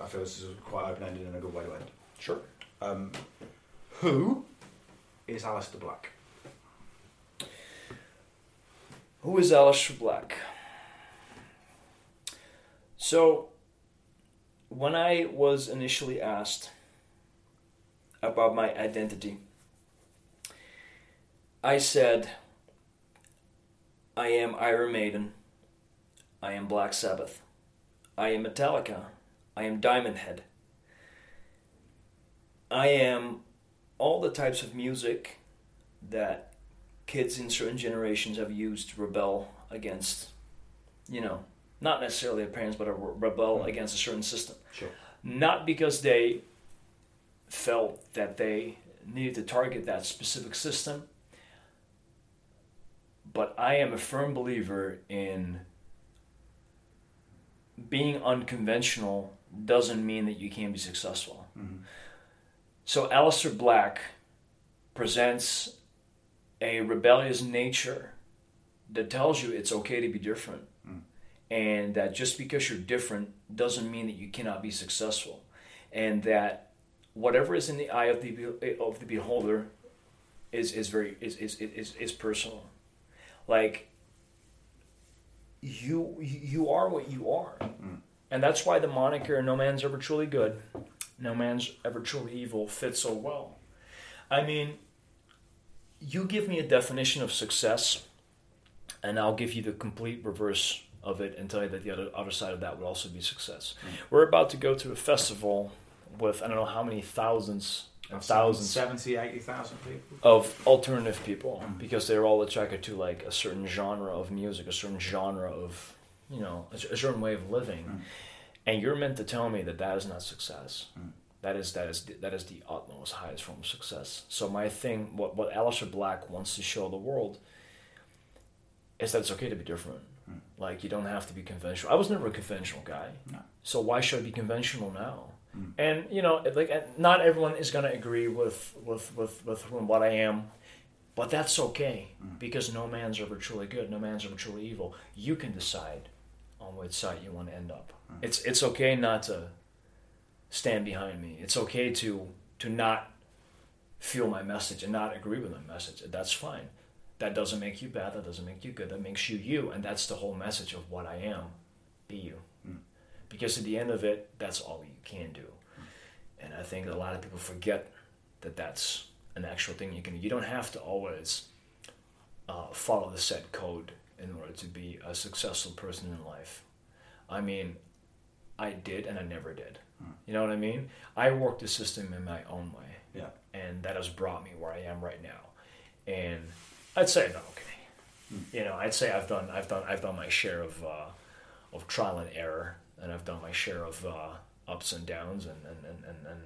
I feel this is quite open ended and a good way to end. sure Um, who is Aleister Black? Who is Aleister Black? So, when I was initially asked about my identity, I said, I am Iron Maiden, I am Black Sabbath, I am Metallica, I am Diamond Head, I am all the types of music that kids in certain generations have used to rebel against, you know, not necessarily their parents, but a re- rebel mm-hmm. against a certain system. Sure. not because they felt that they needed to target that specific system, but I am a firm believer in being unconventional doesn't mean that you can't be successful. Mm-hmm. So Aleister Black presents a rebellious nature that tells you it's okay to be different. Mm. And that just because you're different doesn't mean that you cannot be successful. And that whatever is in the eye of the of the beholder is, is very is, is, is, is personal. Like you you are what you are. Mm. And that's why the moniker no man's ever truly good, no man's ever truly evil fits so well. I mean, you give me a definition of success, and I'll give you the complete reverse of it and tell you that the other, other side of that would also be success. Mm. We're about to go to a festival with I don't know how many thousands and thousands 70, 80,000 people. of alternative people mm. because they're all attracted to like a certain genre of music, a certain genre of, you know, a, a certain way of living, mm. and you're meant to tell me that that is not success. Mm. That is that is that is the utmost highest form of success. So my thing, what what Aleister Black wants to show the world, is that it's okay to be different. Like you don't have to be conventional. I was never a conventional guy, so why should I be conventional now? And you know, like not everyone is gonna agree with with with with what I am, but that's okay mm. because no man's ever truly good, no man's ever truly evil. You can decide on which side you want to end up. Mm. It's it's okay not to stand behind me. It's okay to to not feel my message and not agree with my message. That's fine. That doesn't make you bad. That doesn't make you good. That makes you you, and that's the whole message of what I am. Be you, because at the end of it, that's all you can do. And I think a lot of people forget that that's an actual thing you can. You don't have to always uh, follow the set code in order to be a successful person in life. I mean, I did and I never did. You know what I mean? I worked the system in my own way Yeah. and that has brought me where I am right now. And I'd say no, okay. You know, I'd say I've done I've done I've done my share of uh, of trial and error, and I've done my share of uh, ups and downs, and and, and, and and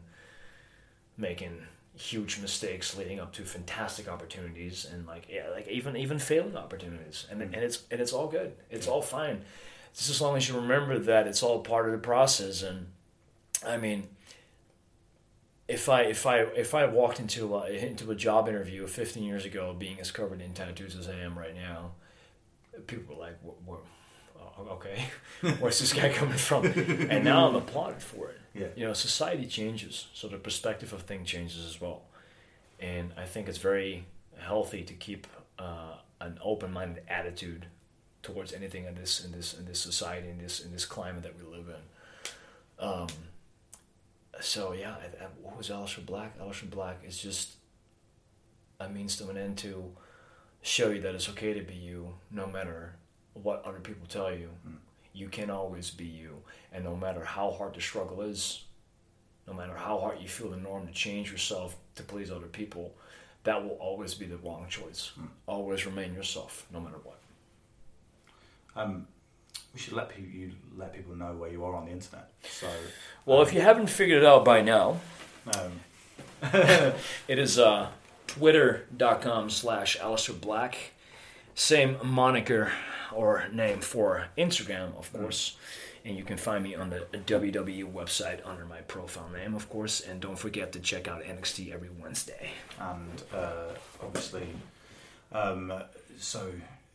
making huge mistakes leading up to fantastic opportunities, and like yeah, like even even failing opportunities, and and it's and it's all good. It's all fine. Just as long as you remember that it's all part of the process, and I mean if I if I if I walked into a, into a job interview 15 years ago, being as covered in tattoos as I am right now, people were like, "What? what okay, *laughs* where's this guy coming from?" And now I'm applauded for it. Yeah. You know, society changes, so the perspective of things changes as well, and I think it's very healthy to keep uh, an open-minded attitude towards anything in this in this in this society in this in this climate that we live in. Um, so yeah, I, I, what was Aleister Black? Aleister Black is just a means to an end to show you that it's okay to be you, no matter what other people tell you. You can always be you, and no matter how hard the struggle is, no matter how hard you feel the norm to change yourself to please other people, that will always be the wrong choice. Always remain yourself, no matter what. Um, we should let people you let people know where you are on the internet. So, Well, if you haven't figured it out by now, um, *laughs* It is uh, twitter.com slash Aleister Black. Same moniker or name for Instagram, of course. And you can find me on the WWE website under my profile name, of course. And don't forget to check out NXT every Wednesday. and uh, obviously, um, so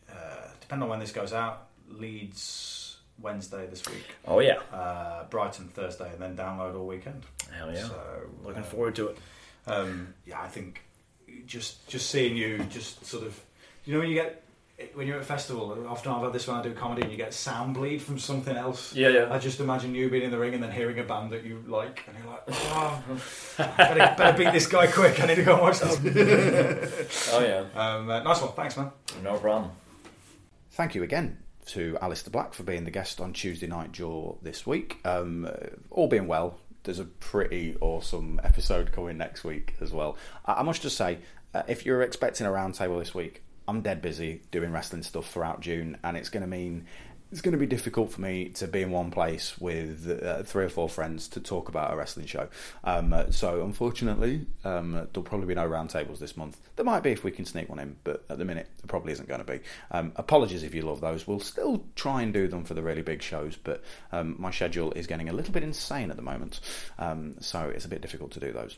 uh, depending on when this goes out, Leeds Wednesday this week, Oh, yeah. uh, Brighton Thursday, and then download all weekend. Hell yeah. So, Looking uh, forward to it. Um, yeah, I think just just seeing you, just sort of, you know, when you get when you're at a festival, often I've had this when I do comedy, and you get sound bleed from something else. Yeah, yeah. I just imagine you being in the ring and then hearing a band that you like, and you're like, oh, *laughs* better, better beat this guy quick. I need to go and watch this. Oh, yeah. um, uh, nice one, thanks, man. No problem. Thank you again to Aleister Black for being the guest on Tuesday Night Jaw this week. Um, uh, all being well, there's a pretty awesome episode coming next week as well. I, I must just say, uh, if you're expecting a roundtable this week, I'm dead busy doing wrestling stuff throughout June, and it's going to mean it's going to be difficult for me to be in one place with uh, three or four friends to talk about a wrestling show. Um, so, unfortunately, um, there'll probably be no roundtables this month. There might be if we can sneak one in, but at the minute, there probably isn't going to be. Um, apologies if you love those. We'll still try and do them for the really big shows, but um, my schedule is getting a little bit insane at the moment, um, so it's a bit difficult to do those.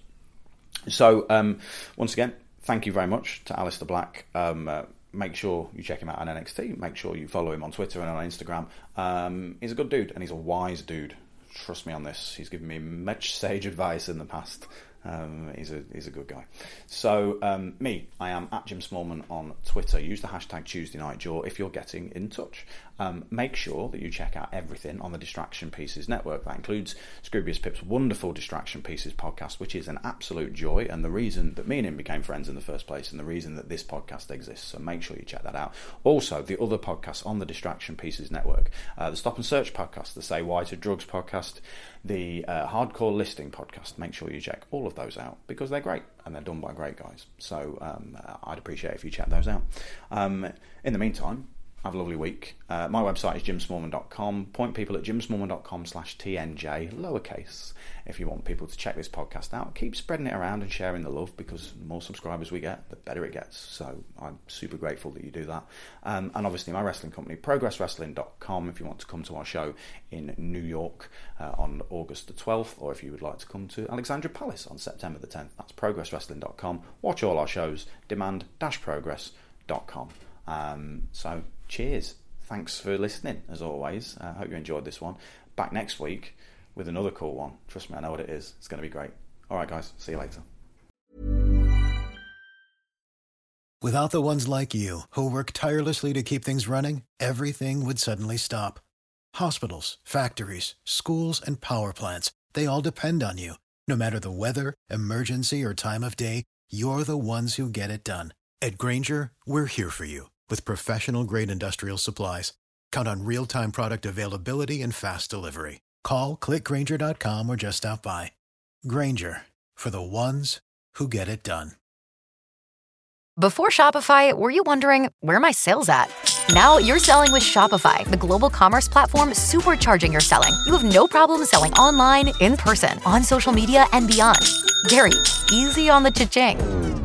So, um, once again, thank you very much to Aleister Black. Uh, make sure you check him out on NXT. Make sure you follow him on Twitter and on Instagram. Um, he's a good dude and he's a wise dude. Trust me on this. He's given me much sage advice in the past. Um, he's a he's a good guy. So um, me, I am at Jim Smallman on Twitter. Use the hashtag Tuesday Night Jaw if you're getting in touch. Um, make sure that you check out everything on the Distraction Pieces Network. That includes Scroobius Pip's wonderful Distraction Pieces podcast, which is an absolute joy and the reason that me and him became friends in the first place, and the reason that this podcast exists. So make sure you check that out. Also, the other podcasts on the Distraction Pieces Network, uh, the Stop and Search podcast, the Say Why to Drugs podcast, the uh, Hardcore Listing podcast. Make sure you check all of those out because they're great and they're done by great guys. So um, I'd appreciate if you check those out. Um, in the meantime, have a lovely week. Uh, my website is jimsmallman.com. Point people at jimsmallman.com slash TNJ, lowercase, if you want people to check this podcast out. Keep spreading it around and sharing the love because the more subscribers we get, the better it gets. So I'm super grateful that you do that. Um, and obviously, my wrestling company, progresswrestling.com, if you want to come to our show in New York uh, on August the 12th, or if you would like to come to Alexandra Palace on September the 10th, that's progresswrestling.com. Watch all our shows, demand-progress.com. Um, so cheers. Thanks for listening, as always. I hope you enjoyed this one. Back next week with another cool one. Trust me, I know what it is. It's going to be great. All right, guys. See you later. Without the ones like you, who work tirelessly to keep things running, everything would suddenly stop. Hospitals, factories, schools, and power plants, they all depend on you. No matter the weather, emergency, or time of day, you're the ones who get it done. At Grainger, we're here for you with professional grade industrial supplies. Count on real time product availability and fast delivery. Call clickgrainger.com or just stop by. Grainger for the ones who get it done. Before Shopify, were you wondering where my sales at? Now you're selling with Shopify, the global commerce platform supercharging your selling. You have no problem selling online, in person, on social media, and beyond. Gary, easy on the cha-ching.